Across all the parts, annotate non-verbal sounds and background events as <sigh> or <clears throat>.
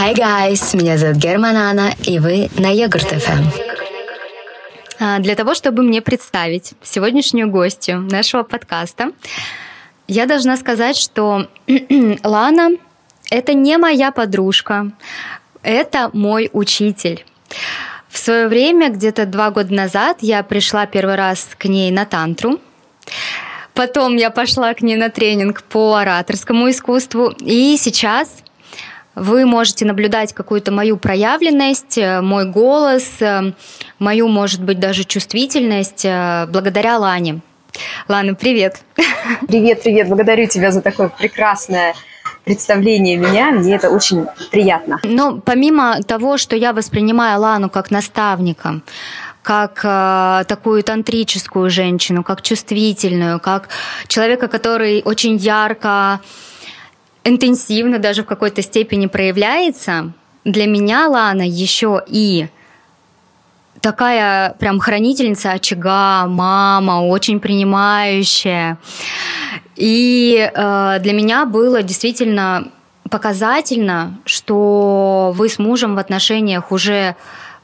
Hi guys, меня зовут Германана, и вы на Йогурт FM. А, Для того, чтобы мне представить сегодняшнюю гостью нашего подкаста, я должна сказать, что <clears throat> Лана – это не моя подружка, это мой учитель. В свое время, где-то два года назад, я пришла первый раз к ней на тантру. Потом я пошла к ней на тренинг по ораторскому искусству. И сейчас вы можете наблюдать какую-то мою проявленность, э, мой голос, э, мою, может быть, даже чувствительность э, благодаря Лане. Лана, привет. Привет, привет. Благодарю тебя за такое прекрасное представление меня. Мне это очень приятно. Но помимо того, что я воспринимаю Лану как наставника, как э, такую тантрическую женщину, как чувствительную, как человека, который очень ярко, интенсивно даже в какой-то степени проявляется, для меня Лана еще и такая прям хранительница очага, мама, очень принимающая. И э, для меня было действительно показательно, что вы с мужем в отношениях уже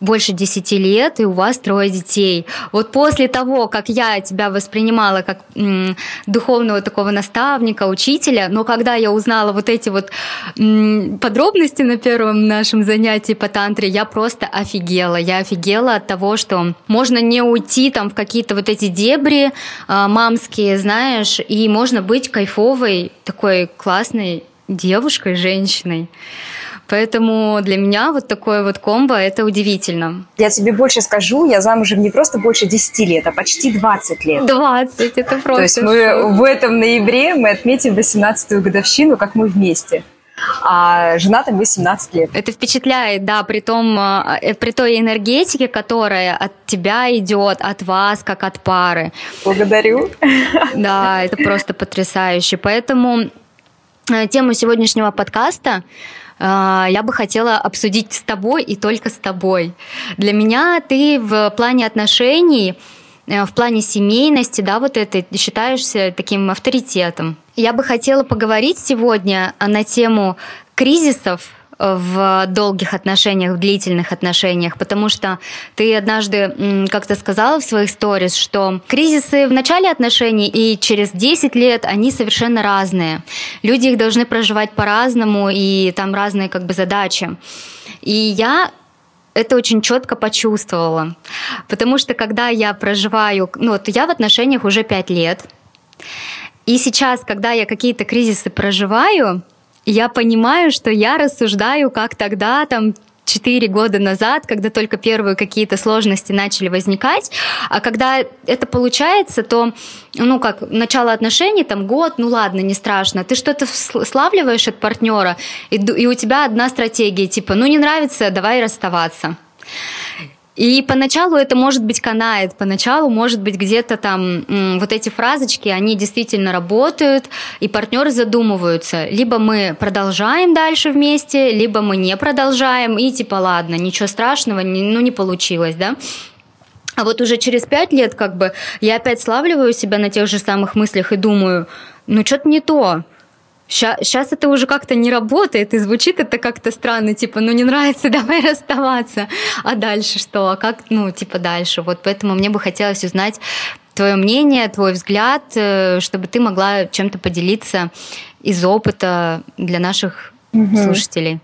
больше 10 лет, и у вас трое детей. Вот после того, как я тебя воспринимала как м, духовного такого наставника, учителя, но когда я узнала вот эти вот м, подробности на первом нашем занятии по тантре, я просто офигела. Я офигела от того, что можно не уйти там в какие-то вот эти дебри э, мамские, знаешь, и можно быть кайфовой, такой классной девушкой, женщиной. Поэтому для меня вот такое вот комбо – это удивительно. Я тебе больше скажу, я замужем не просто больше 10 лет, а почти 20 лет. 20, это просто То есть мы в этом ноябре мы отметим 18-ю годовщину, как мы вместе. А женаты мы 17 лет. Это впечатляет, да, при том, э, при той энергетике, которая от тебя идет, от вас, как от пары. Благодарю. Да, это просто потрясающе. Поэтому э, тему сегодняшнего подкаста я бы хотела обсудить с тобой и только с тобой. Для меня ты в плане отношений, э, в плане семейности, да, вот это считаешься таким авторитетом. Я бы хотела поговорить сегодня на тему кризисов в долгих отношениях, в длительных отношениях, потому что ты однажды как-то сказала в своих сторис, что кризисы в начале отношений и через 10 лет, они совершенно разные. Люди их должны проживать по-разному, и там разные как бы задачи. И я это очень четко почувствовала. Потому что когда я проживаю, ну вот я в отношениях уже 5 лет, и сейчас, когда я какие-то кризисы проживаю, я понимаю, что я рассуждаю, как тогда, там, четыре года назад, когда только первые какие-то сложности начали возникать, а когда это получается, то, ну, как начало отношений, там, год, ну, ладно, не страшно, ты что-то сл- славливаешь от партнера, и, и у тебя одна стратегия, типа, ну, не нравится, давай расставаться. И поначалу это, может быть, канает, поначалу, может быть, где-то там вот эти фразочки, они действительно работают, и партнеры задумываются. Либо мы продолжаем дальше вместе, либо мы не продолжаем, и типа, ладно, ничего страшного, не- ну не получилось, да. А вот уже через пять лет как бы я опять славливаю себя на тех же самых мыслях и думаю, ну что-то не то. Сейчас это уже как-то не работает, и звучит это как-то странно, типа, ну не нравится, <laughs> давай расставаться. А дальше что? А как, ну, типа, дальше? Вот поэтому мне бы хотелось узнать твое мнение, твой взгляд, э, чтобы ты могла чем-то поделиться из опыта для наших слушателей.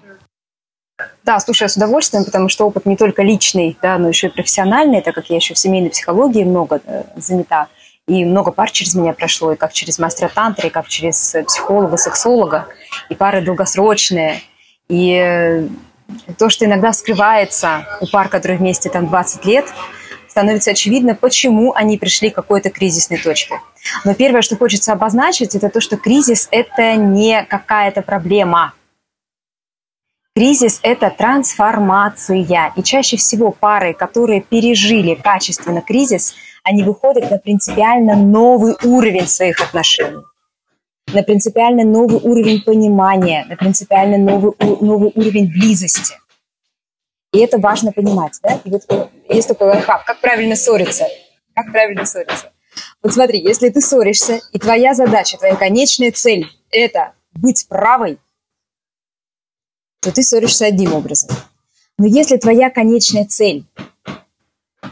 Да, слушай, я с удовольствием, потому что опыт не только личный, да, но еще и профессиональный, так как я еще в семейной психологии много э, занята. И много пар через меня прошло, и как через мастера тантры, и как через э, психолога, сексолога, и пары долгосрочные. И э, то, что иногда вскрывается у пар, которые вместе там 20 лет, становится очевидно, почему они пришли к какой-то кризисной точке. Но первое, что хочется обозначить, это то, что кризис – это не какая-то проблема. Кризис – это трансформация. И чаще всего пары, которые пережили качественно кризис, они выходят на принципиально новый уровень своих отношений на принципиально новый уровень понимания, на принципиально новый, новый уровень близости. И это важно понимать. Да? И вот э, есть такой лайфхак. Как правильно ссориться? Как правильно ссориться? Вот смотри, если ты ссоришься, и твоя задача, твоя конечная цель – это быть правой, то ты ссоришься одним образом. Но если твоя конечная цель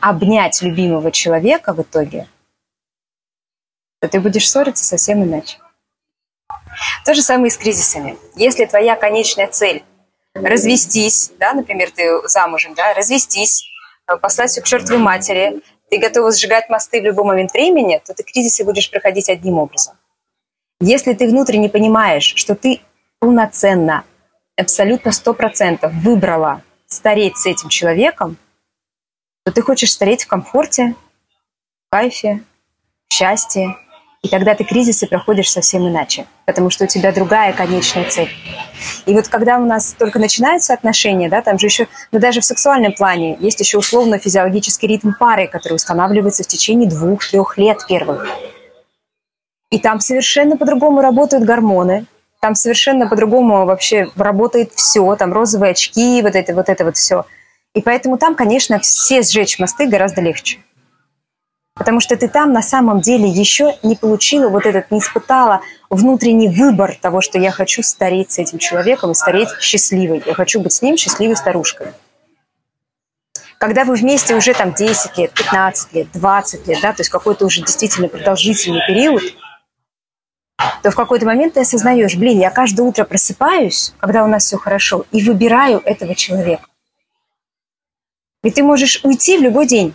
обнять любимого человека в итоге, то ты будешь ссориться совсем иначе. То же самое и с кризисами. Если твоя конечная цель развестись, да, например, ты замужем, да, развестись, э, послать все к чертовой матери, ты готова сжигать мосты в любой момент времени, то ты кризисы будешь проходить одним образом. Если ты внутренне понимаешь, что ты полноценно, абсолютно сто процентов выбрала стареть с этим человеком, то ты хочешь стареть в комфорте, в кайфе, в счастье, и тогда ты кризисы проходишь совсем иначе, потому что у тебя другая конечная цель. И вот когда у нас только начинаются отношения, да, там же еще, ну даже в сексуальном плане есть еще условно-физиологический ритм пары, который устанавливается в течение двух-трех лет первых. И там совершенно по-другому работают гормоны, там совершенно по-другому вообще работает все, там розовые очки, вот это вот это вот все. И поэтому там, конечно, все сжечь мосты гораздо легче. Потому что ты там на самом деле еще не получила вот этот, не испытала внутренний выбор того, что я хочу стареть с этим человеком и стареть счастливой. Я хочу быть с ним счастливой старушкой. Когда вы вместе уже там 10 лет, 15 лет, 20 лет, да, то есть какой-то уже действительно продолжительный период, то в какой-то момент ты осознаешь, блин, я каждое утро просыпаюсь, когда у нас все хорошо, и выбираю этого человека. И ты можешь уйти в любой день.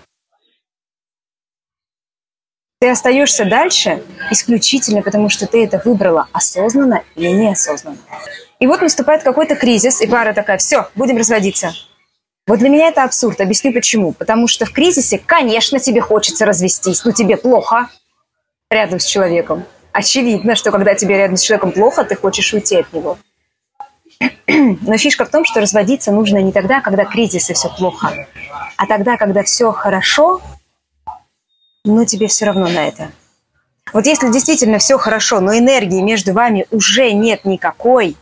Ты остаешься дальше исключительно потому, что ты это выбрала осознанно или неосознанно. И вот наступает какой-то кризис, и пара такая, все, будем разводиться. Вот для меня это абсурд. Объясню почему. Потому что в кризисе, конечно, тебе хочется развестись, но тебе плохо рядом с человеком. Очевидно, что когда тебе рядом с человеком плохо, ты хочешь уйти от него. <clears throat> Но фишка в том, что разводиться нужно не тогда, когда кризис и все плохо, а тогда, когда все хорошо, но тебе все равно на это. Вот если действительно все хорошо, но энергии между вами уже нет никакой,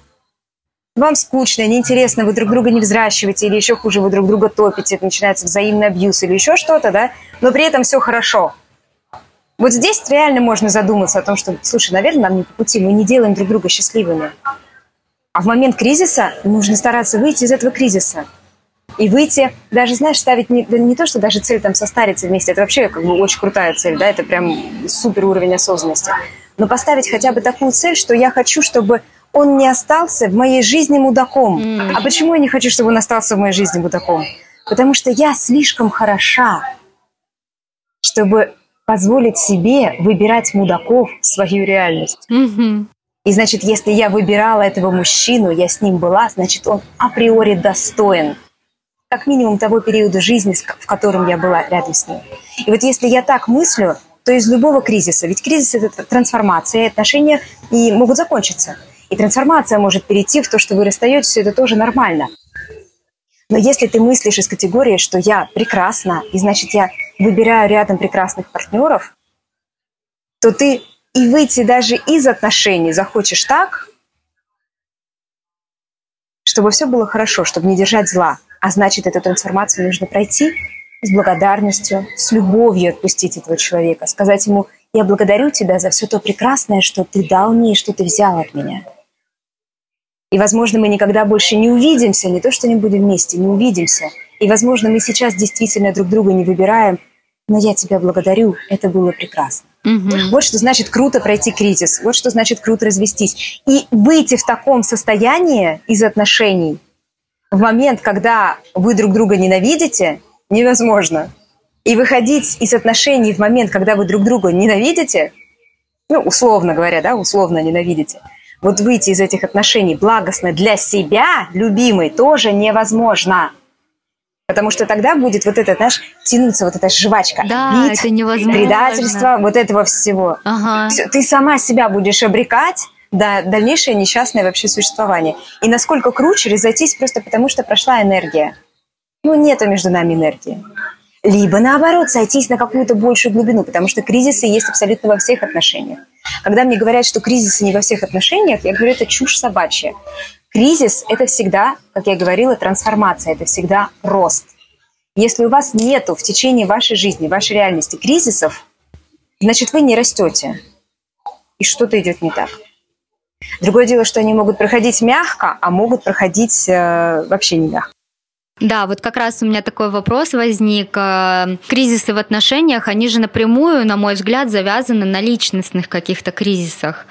вам скучно, неинтересно, вы друг друга не взращиваете, или еще хуже, вы друг друга топите, начинается взаимный абьюз или еще что-то, да, но при этом все хорошо. Вот здесь реально можно задуматься о том, что, слушай, наверное, нам не по пути, мы не делаем друг друга счастливыми. А в момент кризиса нужно стараться выйти из этого кризиса – и выйти, даже, знаешь, ставить не, не то, что даже цель там состариться вместе, это вообще как бы очень крутая цель, да, это прям супер уровень осознанности. Но поставить хотя бы такую цель, что я хочу, чтобы он не остался в моей жизни мудаком. Mm. А почему я не хочу, чтобы он остался в моей жизни мудаком? Потому что я слишком хороша, чтобы позволить себе выбирать мудаков в свою реальность. Mm-hmm. И значит, если я выбирала этого мужчину, я с ним была, значит, он априори достоин как минимум того периода жизни, в котором я была рядом с ним. И вот если я так мыслю, то из любого кризиса, ведь кризис – это трансформация, отношения и могут закончиться. И трансформация может перейти в то, что вы расстаетесь, это тоже нормально. Но если ты мыслишь из категории, что я прекрасна, и значит я выбираю рядом прекрасных партнеров, то ты и выйти даже из отношений захочешь так, чтобы все было хорошо, чтобы не держать зла. А значит, эту трансформацию нужно пройти с благодарностью, с любовью отпустить этого человека, сказать ему, я благодарю тебя за все то прекрасное, что ты дал мне и что ты взял от меня. И, возможно, мы никогда больше не увидимся, не то, что не будем вместе, не увидимся. И, возможно, мы сейчас действительно друг друга не выбираем, но я тебя благодарю, это было прекрасно. Угу. Вот что значит круто пройти кризис, вот что значит круто развестись. И выйти в таком состоянии из отношений – в момент, когда вы друг друга ненавидите, невозможно. И выходить из отношений в момент, когда вы друг друга ненавидите, ну, условно говоря, да, условно ненавидите, вот выйти из этих отношений благостно для себя, любимой, тоже невозможно. Потому что тогда будет вот это, знаешь, тянуться вот эта жвачка. Да, Вид, это невозможно. Предательство, вот этого всего. Ага. Все, ты сама себя будешь обрекать да, дальнейшее несчастное вообще существование. И насколько круче разойтись просто потому, что прошла энергия. Ну, нету между нами энергии. Либо наоборот, сойтись на какую-то большую глубину, потому что кризисы есть абсолютно во всех отношениях. Когда мне говорят, что кризисы не во всех отношениях, я говорю, это чушь собачья. Кризис – это всегда, как я говорила, трансформация, это всегда рост. Если у вас нету в течение вашей жизни, вашей реальности кризисов, значит, вы не растете. И что-то идет не так. Другое дело, что они могут проходить мягко, а могут проходить э, вообще не мягко. Да, вот как раз у меня такой вопрос возник. Э, кризисы в отношениях, они же напрямую, на мой взгляд, завязаны на личностных каких-то кризисах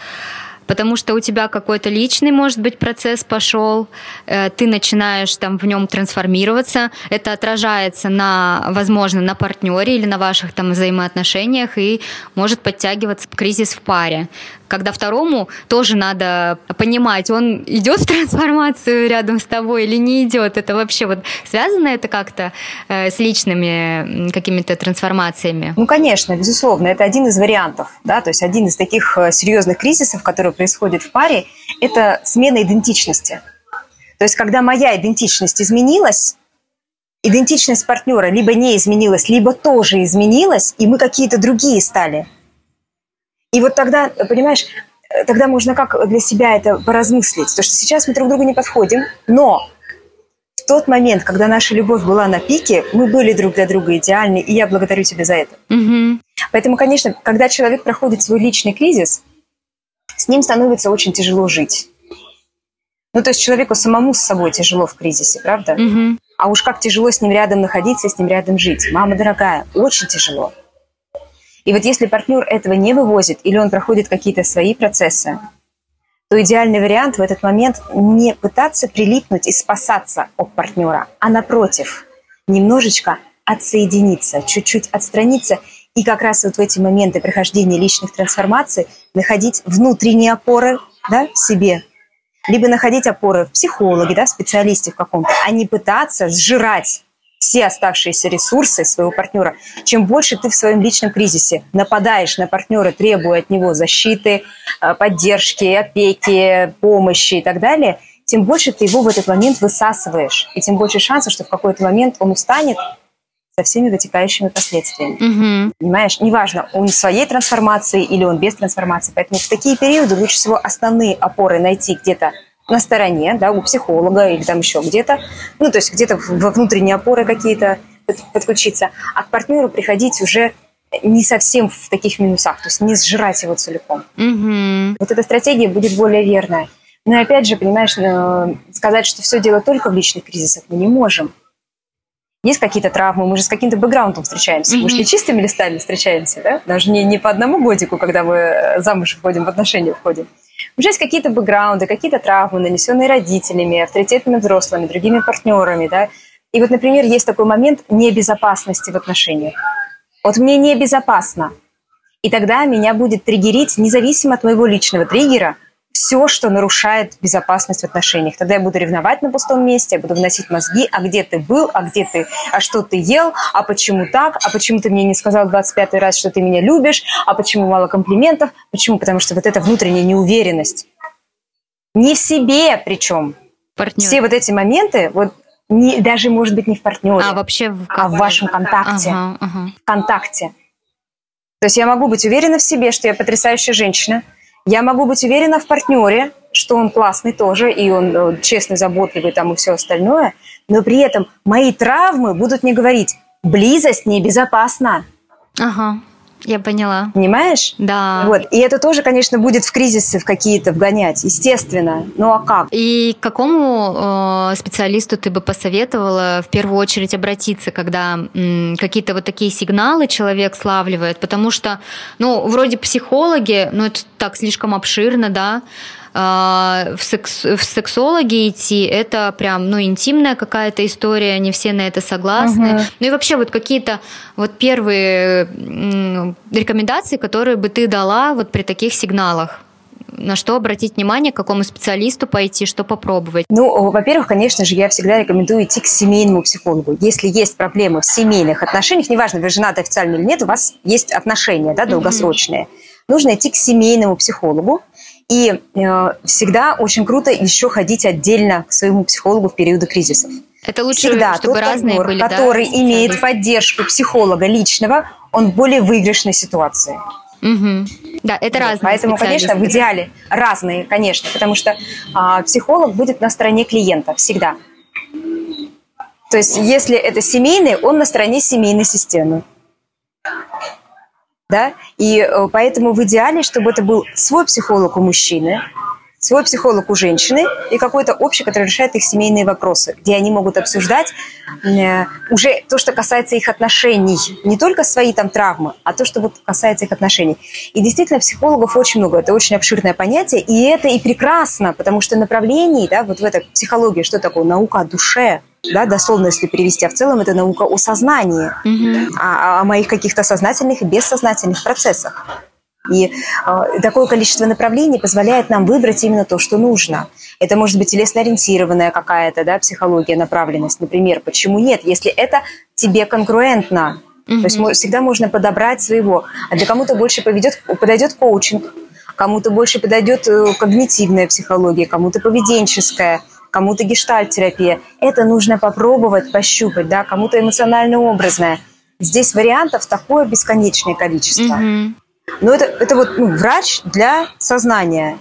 потому что у тебя какой-то личный, может быть, процесс пошел, э, ты начинаешь там в нем трансформироваться, это отражается на, возможно, на партнере или на ваших там взаимоотношениях и может подтягиваться кризис в паре когда второму тоже надо понимать, он идет в трансформацию рядом с тобой или не идет. Это вообще вот связано это как-то э, с личными какими-то трансформациями? Ну, конечно, безусловно, это один из вариантов, да, то есть один из таких э, серьезных кризисов, которые происходят в паре, это смена идентичности. То есть, когда моя идентичность изменилась, идентичность партнера либо не изменилась, либо тоже изменилась, и мы какие-то другие стали – и вот тогда, понимаешь, тогда можно как для себя это поразмыслить, потому что сейчас мы друг другу не подходим, но в тот момент, когда наша любовь была на пике, мы были друг для друга идеальны, и я благодарю тебя за это. Угу. Поэтому, конечно, когда человек проходит свой личный кризис, с ним становится очень тяжело жить. Ну, то есть человеку самому с собой тяжело в кризисе, правда? Угу. А уж как тяжело с ним рядом находиться, с ним рядом жить. Мама дорогая, очень тяжело. И вот если партнер этого не вывозит или он проходит какие-то свои процессы, то идеальный вариант в этот момент не пытаться прилипнуть и спасаться от партнера, а напротив, немножечко отсоединиться, чуть-чуть отстраниться и как раз вот в эти моменты прохождения личных трансформаций находить внутренние опоры да, в себе, либо находить опоры в психологе, да, в специалисте в каком-то, а не пытаться сжирать все оставшиеся ресурсы своего партнера, чем больше ты в своем личном кризисе нападаешь на партнера, требуя от него защиты, э, поддержки, опеки, помощи и так далее, тем больше ты его в этот момент высасываешь. И тем больше шансов, что в какой-то момент он устанет со всеми вытекающими последствиями. Угу. Понимаешь? Неважно, он в своей трансформации или он без трансформации. Поэтому в такие периоды лучше всего основные опоры найти где-то на стороне, да, у психолога или там еще где-то, ну, то есть где-то во внутренние опоры какие-то подключиться, а к партнеру приходить уже не совсем в таких минусах, то есть не сжирать его целиком. Угу. Вот эта стратегия будет более верная. Но опять же, понимаешь, э, сказать, что все дело только в личных кризисах мы не можем. Есть какие-то травмы, мы же с каким-то бэкграундом встречаемся. Mm-hmm. Мы же не чистыми листами встречаемся, да? Даже не, не по одному годику, когда мы э, замуж входим, в отношения входим. Уже есть какие-то бэкграунды, какие-то травмы, нанесенные родителями, авторитетными взрослыми, другими партнерами, да. И вот, например, есть такой момент небезопасности в отношениях. Вот мне небезопасно. И тогда меня будет триггерить, независимо от моего личного триггера – все, что нарушает безопасность в отношениях. Тогда я буду ревновать на пустом месте, я буду вносить мозги, а где ты был, а где ты, а что ты ел, а почему так, а почему ты мне не сказал 25 раз, что ты меня любишь, а почему мало комплиментов, почему? Потому что вот эта внутренняя неуверенность. Не в себе причем. Партнер. Все вот эти моменты, вот не, даже, может быть, не в партнере, а, вообще в, а в вашем контакте. Ага, ага. В контакте. То есть я могу быть уверена в себе, что я потрясающая женщина – я могу быть уверена в партнере, что он классный тоже, и он э, честный, заботливый там и все остальное, но при этом мои травмы будут мне говорить, близость небезопасна. Ага. Я поняла. Понимаешь? Да. Вот. И это тоже, конечно, будет в кризисы в какие-то вгонять, естественно. Ну а как? И к какому э, специалисту ты бы посоветовала в первую очередь обратиться, когда м, какие-то вот такие сигналы человек славливает? Потому что, ну, вроде психологи, ну, это так слишком обширно, да, в, секс, в сексологи идти, это прям, ну, интимная какая-то история, не все на это согласны. Угу. Ну и вообще вот какие-то вот первые рекомендации, которые бы ты дала вот при таких сигналах? на что обратить внимание, к какому специалисту пойти, что попробовать? Ну, во-первых, конечно же, я всегда рекомендую идти к семейному психологу. Если есть проблемы в семейных отношениях, неважно, вы женаты официально или нет, у вас есть отношения да, долгосрочные, mm-hmm. нужно идти к семейному психологу, и э, всегда очень круто еще ходить отдельно к своему психологу в периоды кризисов. Это лучше, Всегда чтобы тот разные партнер, были, который да, имеет поддержку психолога личного, он в более выигрышной ситуации. Угу. Да, это вот, разные Поэтому, конечно, в идеале разные, конечно, потому что а, психолог будет на стороне клиента всегда. То есть, если это семейный, он на стороне семейной системы да, и э, поэтому в идеале, чтобы это был свой психолог у мужчины, свой психолог у женщины и какой-то общий, который решает их семейные вопросы, где они могут обсуждать э, уже то, что касается их отношений. Не только свои там травмы, а то, что вот касается их отношений. И действительно, психологов очень много. Это очень обширное понятие. И это и прекрасно, потому что направлений, да, вот в этой психологии, что такое наука о душе, да, дословно, если перевести, а в целом это наука о сознании, угу. о, о моих каких-то сознательных и бессознательных процессах. И э, такое количество направлений позволяет нам выбрать именно то, что нужно. Это может быть телесно-ориентированная какая-то да, психология, направленность, например. Почему нет, если это тебе конкруентно? Mm-hmm. То есть всегда можно подобрать своего. А для кому-то больше поведет, подойдет коучинг, кому-то больше подойдет э, когнитивная психология, кому-то поведенческая, кому-то гештальт-терапия. Это нужно попробовать, пощупать, да, кому-то эмоционально-образная. Здесь вариантов такое бесконечное количество. Mm-hmm. Но это, это вот ну, врач для сознания.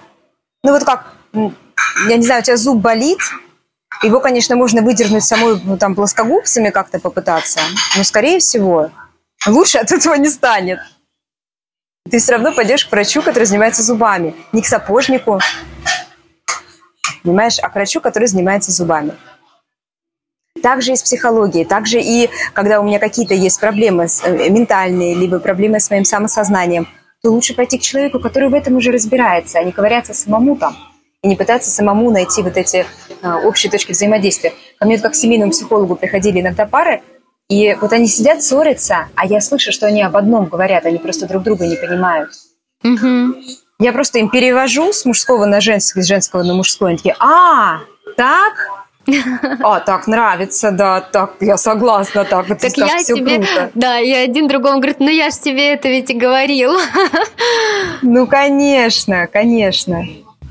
Ну вот как, я не знаю, у тебя зуб болит, его, конечно, можно выдернуть самой ну, там плоскогубцами как-то попытаться, но, скорее всего, лучше от этого не станет. Ты все равно пойдешь к врачу, который занимается зубами, не к сапожнику, понимаешь, а к врачу, который занимается зубами. Также и с психологией, также и когда у меня какие-то есть проблемы э, ментальные, либо проблемы с моим самосознанием – то лучше пойти к человеку, который в этом уже разбирается, а не ковыряться самому там и не пытаться самому найти вот эти а, общие точки взаимодействия. Ко мне как к семейному психологу приходили иногда пары, и вот они сидят, ссорятся, а я слышу, что они об одном говорят, они просто друг друга не понимают. Угу. Я просто им перевожу с мужского на женский, с женского на мужской, они такие, а, так, а, так нравится, да, так, я согласна, так, это так, я все тебе, круто. Да, и один другому говорит, ну я же тебе это ведь и говорил. Ну, конечно, конечно.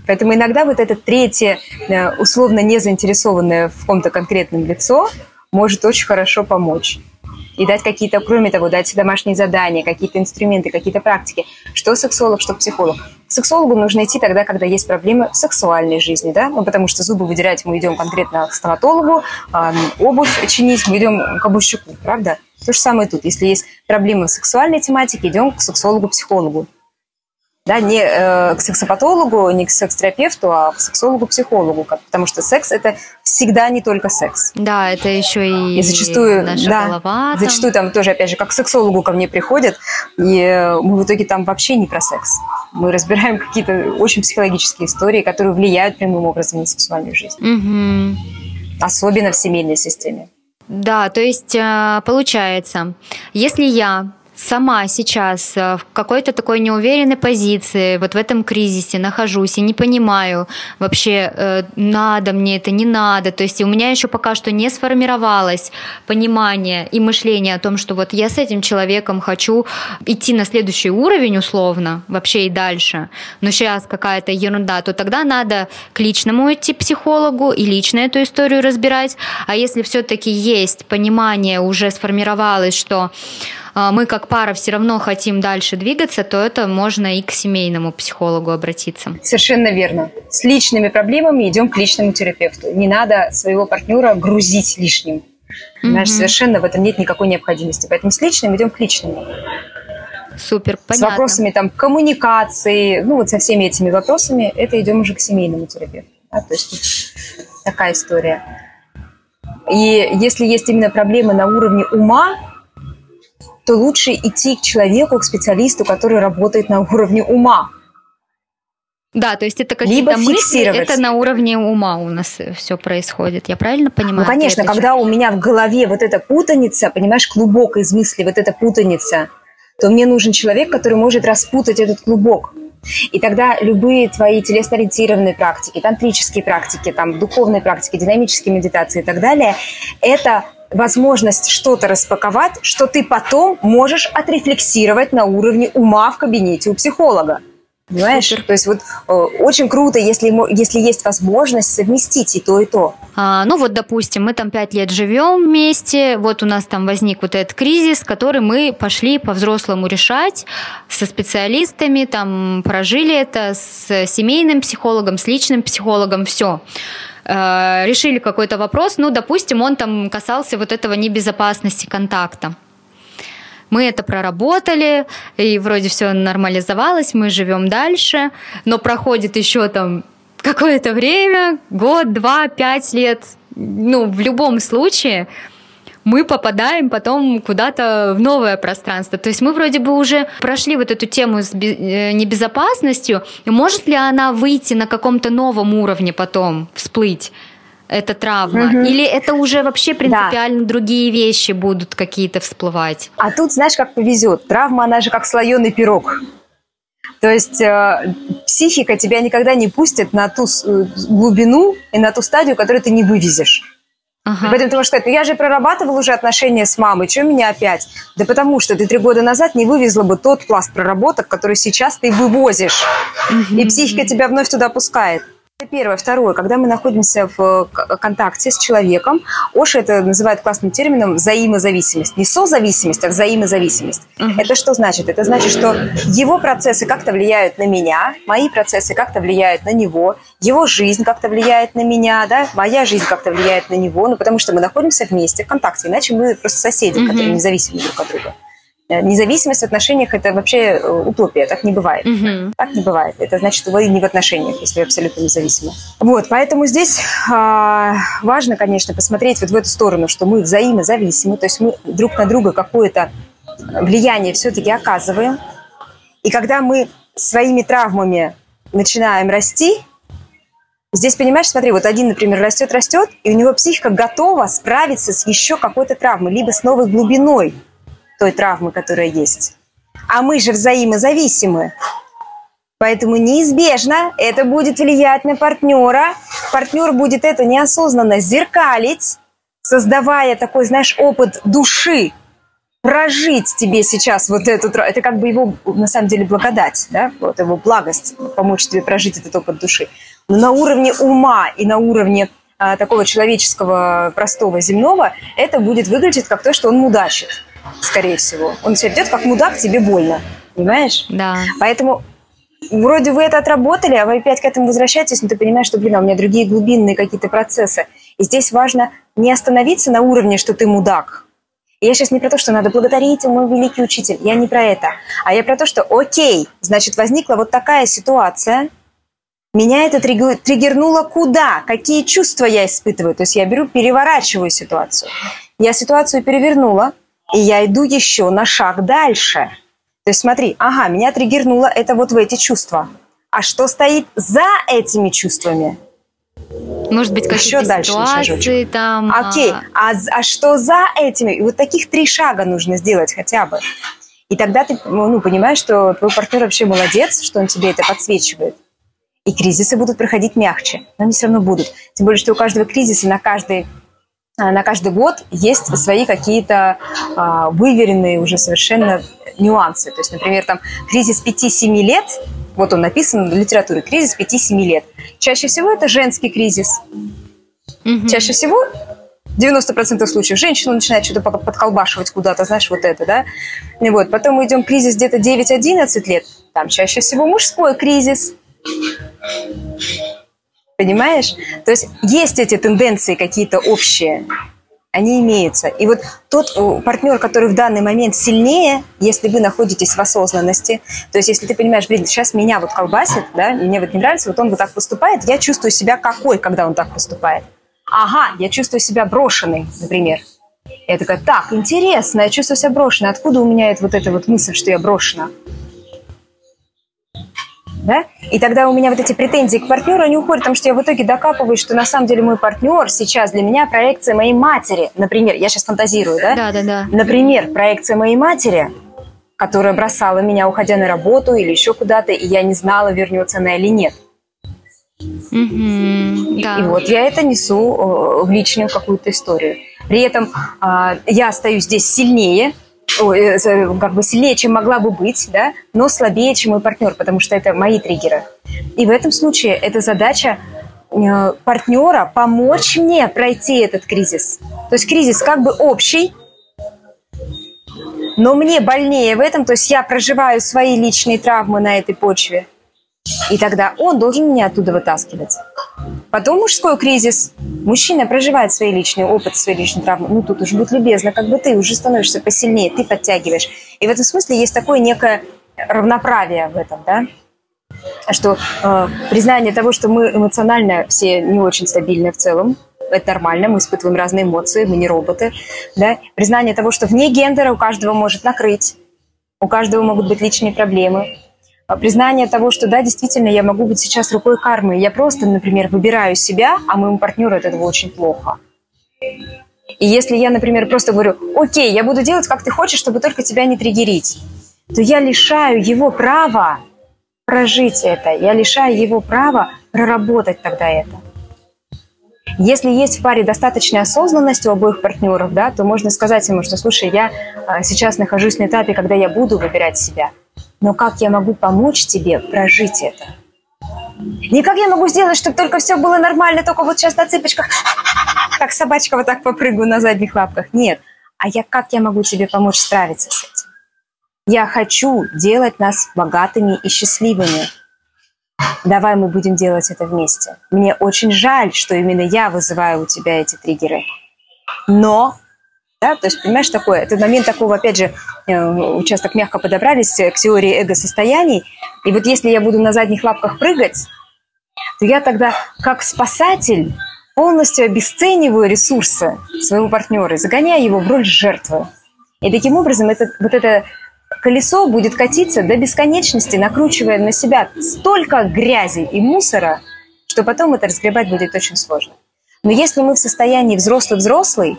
Поэтому иногда вот это третье, э, условно не заинтересованное в каком-то конкретном лицо, может очень хорошо помочь и дать какие-то, кроме того, дать домашние задания, какие-то инструменты, какие-то практики. Что сексолог, что психолог. К сексологу нужно идти тогда, когда есть проблемы в сексуальной жизни, да, ну, потому что зубы выдирать мы идем конкретно к стоматологу, э, обувь чинить мы идем к обувщику, правда? То же самое тут. Если есть проблемы в сексуальной тематике, идем к сексологу-психологу да, не э, к сексопатологу, не к секс-терапевту, а к сексологу-психологу, потому что секс это всегда не только секс. Да, это еще и, и зачастую, наша да, голова. Там. Зачастую там тоже, опять же, как к сексологу ко мне приходят, и мы в итоге там вообще не про секс. Мы разбираем какие-то очень психологические истории, которые влияют прямым образом на сексуальную жизнь. Угу. Особенно в семейной системе. Да, то есть э, получается, если я сама сейчас э, в какой-то такой неуверенной позиции, вот в этом кризисе нахожусь и не понимаю вообще, э, надо мне это, не надо. То есть у меня еще пока что не сформировалось понимание и мышление о том, что вот я с этим человеком хочу идти на следующий уровень условно, вообще и дальше, но сейчас какая-то ерунда, то тогда надо к личному идти психологу и лично эту историю разбирать. А если все-таки есть понимание, уже сформировалось, что мы как пара все равно хотим дальше двигаться, то это можно и к семейному психологу обратиться. Совершенно верно. С личными проблемами идем к личному терапевту. Не надо своего партнера грузить лишним. Понимаешь, mm-hmm. совершенно в этом нет никакой необходимости. Поэтому с личным идем к личному. Супер, понятно. С вопросами там коммуникации, ну вот со всеми этими вопросами, это идем уже к семейному терапевту. Да? То есть такая история. И если есть именно проблемы на уровне ума, то лучше идти к человеку, к специалисту, который работает на уровне ума. Да, то есть это какие-то Либо мысли, это на уровне ума у нас все происходит. Я правильно понимаю? Ну, конечно, когда у меня в голове вот эта путаница, понимаешь, клубок из мыслей, вот эта путаница, то мне нужен человек, который может распутать этот клубок. И тогда любые твои телесно-ориентированные практики, тантрические практики, там, духовные практики, динамические медитации и так далее, это возможность что-то распаковать, что ты потом можешь отрефлексировать на уровне ума в кабинете у психолога. Понимаешь? Супер. То есть вот э, очень круто, если, если есть возможность совместить и то, и то. А, ну вот, допустим, мы там пять лет живем вместе, вот у нас там возник вот этот кризис, который мы пошли по-взрослому решать со специалистами, там прожили это с семейным психологом, с личным психологом, все. Э, решили какой-то вопрос, ну, допустим, он там касался вот этого небезопасности контакта. Мы это проработали, и вроде все нормализовалось, мы живем дальше, но проходит еще там какое-то время, год, два, пять лет, ну, в любом случае, мы попадаем потом куда-то в новое пространство. То есть мы вроде бы уже прошли вот эту тему с э, небезопасностью. Может ли она выйти на каком-то новом уровне потом, всплыть? Эта травма? Угу. Или это уже вообще принципиально да. другие вещи будут какие-то всплывать? А тут, знаешь, как повезет. Травма, она же как слоеный пирог. То есть э, психика тебя никогда не пустит на ту э, глубину и на ту стадию, которую ты не вывезешь. Ага. Поэтому ты можешь сказать, ну я же прорабатывал уже отношения с мамой, что меня опять? Да потому что ты три года назад не вывезла бы тот пласт проработок, который сейчас ты вывозишь. Угу. И психика тебя вновь туда пускает. Это первое. Второе. Когда мы находимся в контакте с человеком, Оша это называет классным термином взаимозависимость. Не созависимость, а взаимозависимость. Uh-huh. Это что значит? Это значит, что его процессы как-то влияют на меня, мои процессы как-то влияют на него, его жизнь как-то влияет на меня, да, моя жизнь как-то влияет на него, ну, потому что мы находимся вместе в контакте, иначе мы просто соседи, uh-huh. которые независимы друг от друга. Э, независимость в отношениях – это вообще э, утопия, так не бывает. Угу. Так не бывает. Это значит, что вы не в отношениях, если вы абсолютно независимы. Вот, поэтому здесь э, важно, конечно, посмотреть вот в эту сторону, что мы взаимозависимы, то есть мы друг на друга какое-то влияние все-таки оказываем. И когда мы своими травмами начинаем расти, Здесь, понимаешь, смотри, вот один, например, растет, растет, и у него психика готова справиться с еще какой-то травмой, либо с новой глубиной той травмы, которая есть. А мы же взаимозависимы. Поэтому неизбежно это будет влиять на партнера. Партнер будет это неосознанно зеркалить, создавая такой, знаешь, опыт души, прожить тебе сейчас вот эту... Это как бы его, на самом деле, благодать, да? Вот его благость, помочь тебе прожить этот опыт души. Но на уровне ума и на уровне а, такого человеческого, простого, земного, это будет выглядеть как то, что он мудачит скорее всего. Он себя ведет как мудак, тебе больно. Понимаешь? Да. Поэтому вроде вы это отработали, а вы опять к этому возвращаетесь, но ты понимаешь, что, блин, а у меня другие глубинные какие-то процессы. И здесь важно не остановиться на уровне, что ты мудак. И я сейчас не про то, что надо благодарить, мой великий учитель. Я не про это. А я про то, что окей, значит, возникла вот такая ситуация, меня это триггернуло куда? Какие чувства я испытываю? То есть я беру, переворачиваю ситуацию. Я ситуацию перевернула, и я иду еще на шаг дальше. То есть смотри, ага, меня триггернуло это вот в эти чувства. А что стоит за этими чувствами? Может быть, какие-то дальше ситуации там. Окей, а, а что за этими? И вот таких три шага нужно сделать хотя бы. И тогда ты ну, понимаешь, что твой партнер вообще молодец, что он тебе это подсвечивает. И кризисы будут проходить мягче, но они все равно будут. Тем более, что у каждого кризиса на каждый а, на каждый год есть свои какие-то а, выверенные уже совершенно нюансы. То есть, например, там кризис 5-7 лет, вот он написан в литературе, кризис 5-7 лет. Чаще всего это женский кризис. Угу. Чаще всего 90% случаев женщина начинает что-то подколбашивать куда-то, знаешь, вот это, да. И вот, потом мы идем кризис где-то 9-11 лет, там чаще всего мужской кризис. Понимаешь? То есть есть эти тенденции какие-то общие, они имеются. И вот тот э, партнер, который в данный момент сильнее, если вы находитесь в осознанности, то есть если ты понимаешь, блин, сейчас меня вот колбасит, да, мне вот не нравится, вот он вот так поступает, я чувствую себя какой, когда он так поступает. Ага, я чувствую себя брошенной, например. Я такая, так, интересно, я чувствую себя брошенной. Откуда у меня это, вот эта вот мысль, что я брошена? Да? И тогда у меня вот эти претензии к партнеру, они уходят, потому что я в итоге докапываюсь, что на самом деле мой партнер сейчас для меня проекция моей матери. Например, я сейчас фантазирую, да? Да, да, да. Например, проекция моей матери, которая бросала меня, уходя на работу или еще куда-то, и я не знала, вернется она или нет. Mm-hmm, да. И вот я это несу э, в личную какую-то историю. При этом а, я остаюсь здесь сильнее, Э, как бы сильнее, чем могла бы быть, да, но слабее, чем мой партнер, потому что это мои триггеры. И в этом случае это задача э, партнера помочь мне пройти этот кризис. То есть кризис как бы общий, но мне больнее в этом, то есть я проживаю свои личные травмы на этой почве – и тогда он должен меня оттуда вытаскивать. Потом мужской кризис. Мужчина проживает свои личные опыты, свои личные травмы. Ну, тут уже будет любезно, как бы ты уже становишься посильнее, ты подтягиваешь. И в этом смысле есть такое некое равноправие в этом, да? что э, признание того, что мы эмоционально все не очень стабильны в целом, это нормально, мы испытываем разные эмоции, мы не роботы, да, признание того, что вне гендера у каждого может накрыть, у каждого могут быть личные проблемы, признание того, что да, действительно, я могу быть сейчас рукой кармы, я просто, например, выбираю себя, а моему партнеру от этого очень плохо. И если я, например, просто говорю, окей, я буду делать, как ты хочешь, чтобы только тебя не триггерить, то я лишаю его права прожить это, я лишаю его права проработать тогда это. Если есть в паре достаточная осознанность у обоих партнеров, да, то можно сказать ему, что, слушай, я а, сейчас нахожусь на этапе, когда я буду выбирать себя, но как я могу помочь тебе прожить это? Не как я могу сделать, чтобы только все было нормально, только вот сейчас на цыпочках, <laughs> как собачка вот так попрыгаю на задних лапках. Нет. А я как я могу тебе помочь справиться с этим? Я хочу делать нас богатыми и счастливыми. Давай мы будем делать это вместе. Мне очень жаль, что именно я вызываю у тебя эти триггеры. Но, да, то есть, понимаешь, такое, это момент такого, опять же, э, участок мягко подобрались к теории эго-состояний. И вот если я буду на задних лапках прыгать, то я тогда как спасатель полностью обесцениваю ресурсы своего партнера и загоняю его в роль жертвы. И таким образом это, вот это колесо будет катиться до бесконечности, накручивая на себя столько грязи и мусора, что потом это разгребать будет очень сложно. Но если мы в состоянии взрослый-взрослый,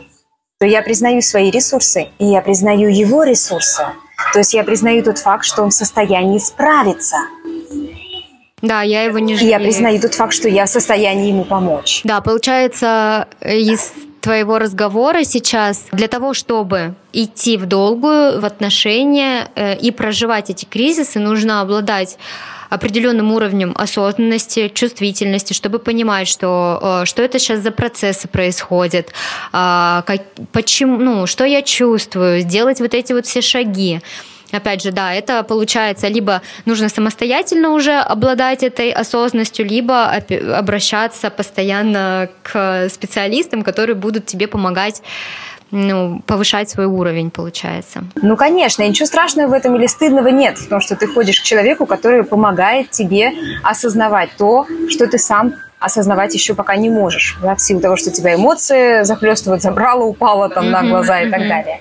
то я признаю свои ресурсы, и я признаю его ресурсы. То есть я признаю тот факт, что он в состоянии справиться. Да, я его не жалею. И я признаю тот факт, что я в состоянии ему помочь. Да, получается, из твоего разговора сейчас для того, чтобы идти в долгую, в отношения э, и проживать эти кризисы, нужно обладать определенным уровнем осознанности, чувствительности, чтобы понимать, что, э, что это сейчас за процессы происходят, а, как, почему, ну, что я чувствую, сделать вот эти вот все шаги. Опять же, да, это получается либо нужно самостоятельно уже обладать этой осознанностью, либо обращаться постоянно к специалистам, которые будут тебе помогать ну, повышать свой уровень, получается. Ну, конечно, ничего страшного в этом или стыдного нет, в том, что ты ходишь к человеку, который помогает тебе осознавать то, что ты сам осознавать еще пока не можешь, да, в силу того, что тебя эмоции захлестывают, забрало, упало там на глаза и так далее.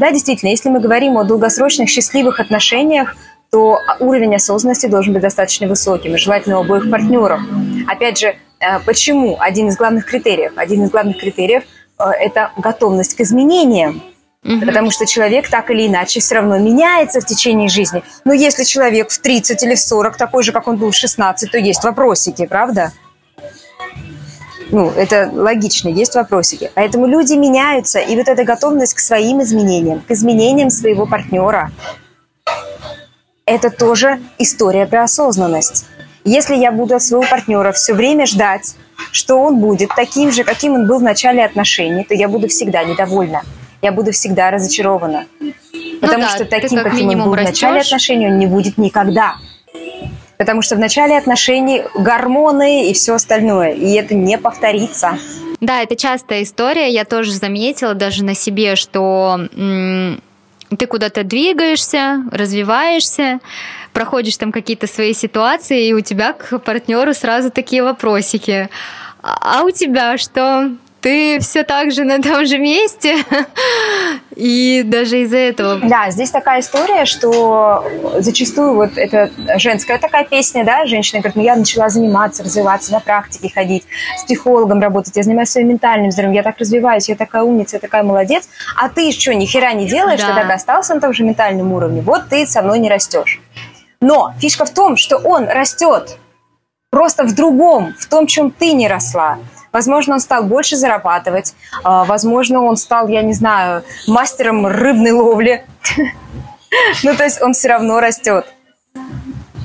Да, действительно, если мы говорим о долгосрочных счастливых отношениях, то уровень осознанности должен быть достаточно высоким, и желательно у обоих партнеров. Опять же, э, почему? Один из главных критериев. Один из главных критериев это готовность к изменениям. Угу. Потому что человек так или иначе все равно меняется в течение жизни. Но если человек в 30 или в 40 такой же, как он был в 16, то есть вопросики, правда? Ну, это логично, есть вопросики. Поэтому люди меняются, и вот эта готовность к своим изменениям, к изменениям своего партнера, это тоже история про осознанность. Если я буду от своего партнера все время ждать, что он будет таким же, каким он был в начале отношений, то я буду всегда недовольна. Я буду всегда разочарована. Ну Потому ну да, что таким, как каким он был растешь. в начале отношений, он не будет никогда. Потому что в начале отношений гормоны и все остальное, и это не повторится. Да, это частая история. Я тоже заметила даже на себе, что м- ты куда-то двигаешься, развиваешься, проходишь там какие-то свои ситуации, и у тебя к партнеру сразу такие вопросики. А у тебя что? ты все так же на том же месте. <laughs> И даже из-за этого... Да, здесь такая история, что зачастую вот это женская такая песня, да, женщина говорит, ну я начала заниматься, развиваться, на практике ходить, с психологом работать, я занимаюсь своим ментальным здоровьем, я так развиваюсь, я такая умница, я такая молодец, а ты что, ни хера не делаешь, да. ты так остался на том же ментальном уровне, вот ты со мной не растешь. Но фишка в том, что он растет просто в другом, в том, чем ты не росла. Возможно, он стал больше зарабатывать. А, возможно, он стал, я не знаю, мастером рыбной ловли. <laughs> Ну, то есть он все равно растет.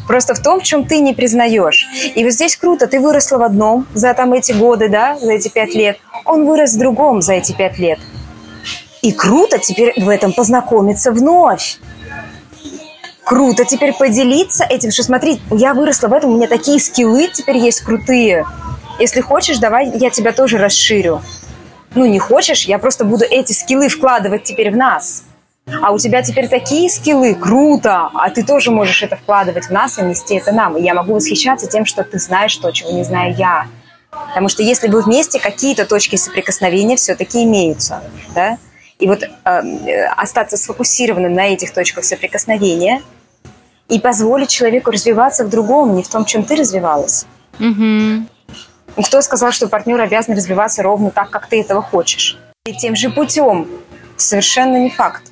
Просто в том, в чем ты не признаешь. И вот здесь круто, ты выросла в одном за там эти годы, да, за эти пять лет. Он вырос в другом за эти пять лет. И круто теперь в этом познакомиться вновь. Круто теперь поделиться этим, что смотри, я выросла в этом, у меня такие скиллы теперь есть крутые. Если хочешь, давай я тебя тоже расширю. Ну, не хочешь, я просто буду эти скиллы вкладывать теперь в нас. а у тебя теперь такие скиллы, круто, а ты тоже можешь это вкладывать в нас и нести это нам. И я могу восхищаться тем, что ты знаешь то, чего не знаю я. Потому что если вы вместе, какие-то точки соприкосновения все-таки имеются. Да? И вот э, остаться сфокусированным на этих точках соприкосновения и позволить человеку развиваться в другом, не в том, чем ты развивалась. Угу. Кто сказал, что партнер обязан развиваться ровно так, как ты этого хочешь? И тем же путем. Совершенно не факт.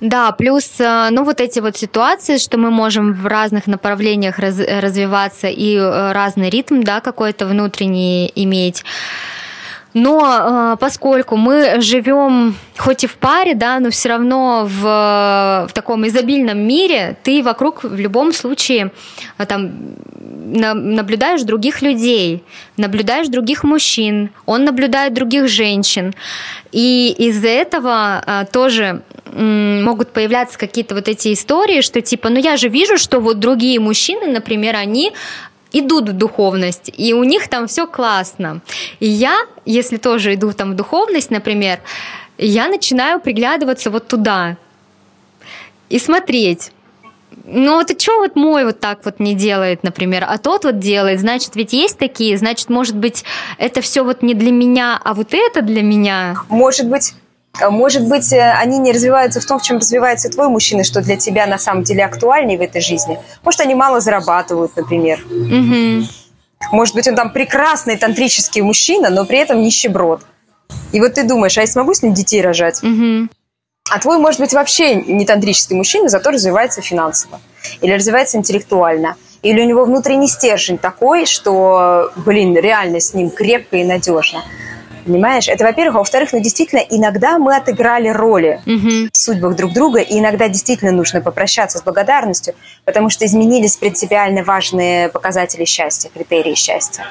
Да, плюс, э, ну, вот эти вот ситуации, что мы можем в разных направлениях раз, развиваться и э, разный ритм, да, какой-то внутренний иметь. Но э, поскольку мы живем хоть и в паре, да, но все равно в, в таком изобильном мире, ты вокруг в любом случае э, там на, наблюдаешь других людей, наблюдаешь других мужчин, он наблюдает других женщин. И из-за этого э, тоже м, могут появляться какие-то вот эти истории, что типа, ну я же вижу, что вот другие мужчины, например, они идут в духовность, и у них там все классно. И я, если тоже иду там в духовность, например, я начинаю приглядываться вот туда и смотреть. Ну вот и что вот мой вот так вот не делает, например, а тот вот делает, значит, ведь есть такие, значит, может быть, это все вот не для меня, а вот это для меня. Может быть, может быть, э, они не развиваются в том, в чем развивается твой мужчина, что для тебя на самом деле актуальнее в этой жизни. Может, они мало зарабатывают, например. Угу. Может быть, он там прекрасный тантрический мужчина, но при этом нищеброд. И вот ты думаешь, а я смогу с ним детей рожать? Угу. А твой, может быть, вообще не тантрический мужчина, зато развивается финансово. Или развивается интеллектуально. Или у него внутренний стержень такой, что, блин, реально с ним крепко и надежно. Понимаешь? Это, во-первых. А во-вторых, ну, действительно, иногда мы отыграли роли угу. в судьбах друг друга, и иногда действительно нужно попрощаться с благодарностью, потому что изменились принципиально важные показатели счастья, критерии счастья.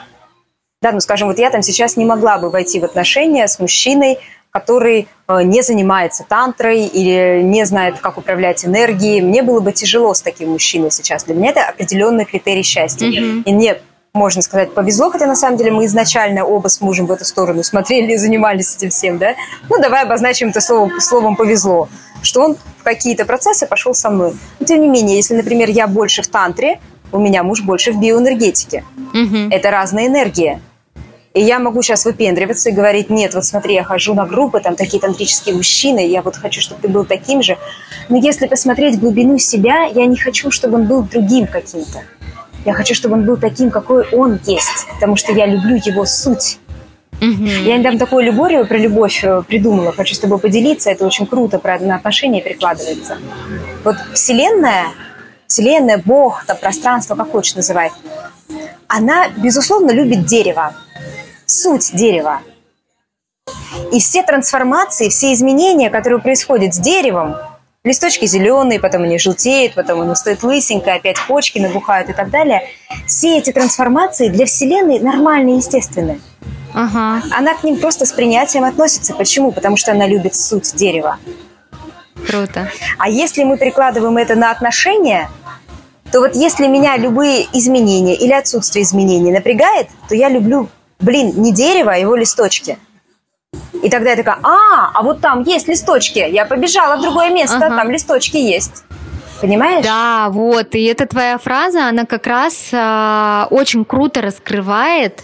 Да, ну, скажем, вот я там сейчас не могла бы войти в отношения с мужчиной, который э, не занимается тантрой или не знает, как управлять энергией. Мне было бы тяжело с таким мужчиной сейчас. Для меня это определенный критерий счастья. Мгм. И мне можно сказать, повезло, хотя на самом деле мы изначально оба с мужем в эту сторону смотрели и занимались этим всем, да? Ну, давай обозначим это словом, словом «повезло», что он в какие-то процессы пошел со мной. Но, тем не менее, если, например, я больше в тантре, у меня муж больше в биоэнергетике. Угу. Это разная энергия. И я могу сейчас выпендриваться и говорить, нет, вот смотри, я хожу на группы, там такие тантрические мужчины, я вот хочу, чтобы ты был таким же. Но если посмотреть глубину себя, я не хочу, чтобы он был другим каким-то. Я хочу, чтобы он был таким, какой он есть, потому что я люблю его суть. Угу. Я недавно такую аллегорию про любовь э, придумала, хочу с тобой поделиться, это очень круто, про на отношения перекладывается. Вот Вселенная, Вселенная, Бог, там, пространство, как хочешь называй, она, безусловно, любит дерево, суть дерева. И все трансформации, все изменения, которые происходят с деревом, листочки зеленые, потом они желтеют, потом оно стоит лысенько, опять почки набухают и так далее. Все эти трансформации для Вселенной нормальные, естественные. Ага. Она к ним просто с принятием относится. Почему? Потому что она любит суть дерева. Круто. А если мы прикладываем это на отношения, то вот если меня любые изменения или отсутствие изменений напрягает, то я люблю, блин, не дерево, а его листочки. И тогда я такая, а, а вот там есть листочки, я побежала в другое место, Ага. там листочки есть. Понимаешь? Да, вот, и эта твоя фраза, она как раз а, очень круто раскрывает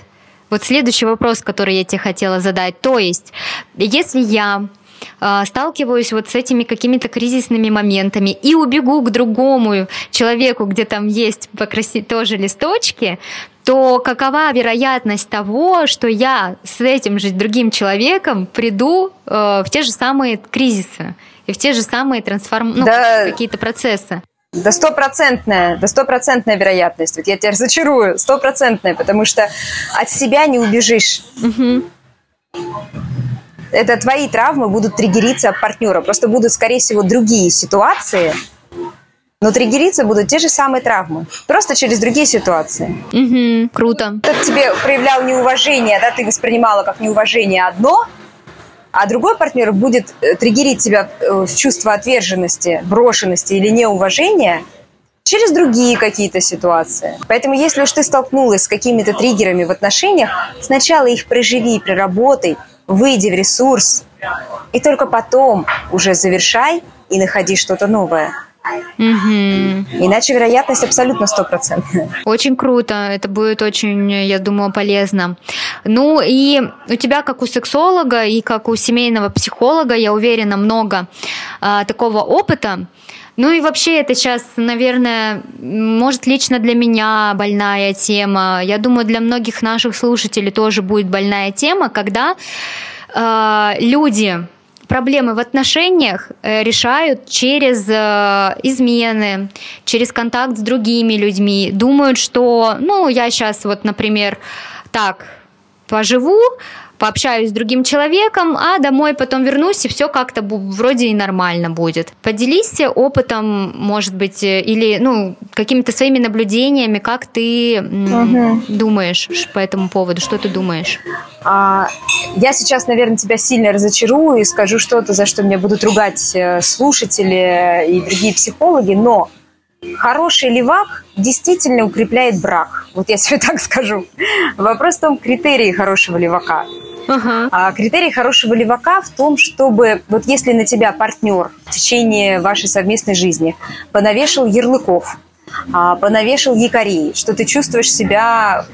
вот следующий вопрос, который я тебе хотела задать. То есть, если я а, сталкиваюсь вот с этими какими-то кризисными моментами и убегу к другому человеку, где там есть покрасить тоже листочки, то какова вероятность того, что я с этим же другим человеком приду э, в те же самые кризисы и в те же самые трансформ... ну, Да. какие-то процессы? Да стопроцентная, да стопроцентная вероятность. Вот я тебя разочарую, стопроцентная, потому что от себя не убежишь. Мгм. Это твои травмы будут триггериться от партнера. Просто будут, скорее всего, другие ситуации, но триггериться будут те же самые травмы. Просто через другие ситуации. Мгм. Круто. Кто-то тебе проявлял неуважение, да, ты воспринимала как неуважение одно, а другой партнер будет э, триггерить тебя э, в чувство отверженности, брошенности или неуважения через другие какие-то ситуации. Поэтому если уж ты столкнулась с какими-то триггерами в отношениях, сначала их проживи, проработай, выйди в ресурс, и только потом уже завершай и находи что-то новое. Угу. Иначе вероятность абсолютно стопроцентная. Очень круто. Это будет очень, я думаю, полезно. Ну и у тебя, как у сексолога и как у семейного психолога, я уверена, много а, такого опыта. Ну и вообще это сейчас, наверное, может лично для меня больная тема. Я думаю, для многих наших слушателей тоже будет больная тема, когда э, люди проблемы в отношениях э, решают через э, измены, через контакт с другими людьми. Думают, что, ну, я сейчас вот, например, так поживу, пообщаюсь с другим человеком, а домой потом вернусь, и все как-то вроде и нормально будет. Поделись опытом, может быть, э, или ну, какими-то своими наблюдениями, как ты угу. думаешь по этому поводу, что ты думаешь? А, я сейчас, наверное, тебя сильно разочарую и скажу что-то, за что меня будут ругать э, слушатели и другие психологи, но хороший левак действительно укрепляет брак. Вот я себе <laughs> так скажу. Вопрос в том, критерии хорошего левака. Uh-huh. А критерий хорошего левака в том, чтобы вот если на тебя партнер в течение вашей совместной жизни понавешал ярлыков, а, понавешал якорей, что ты чувствуешь себя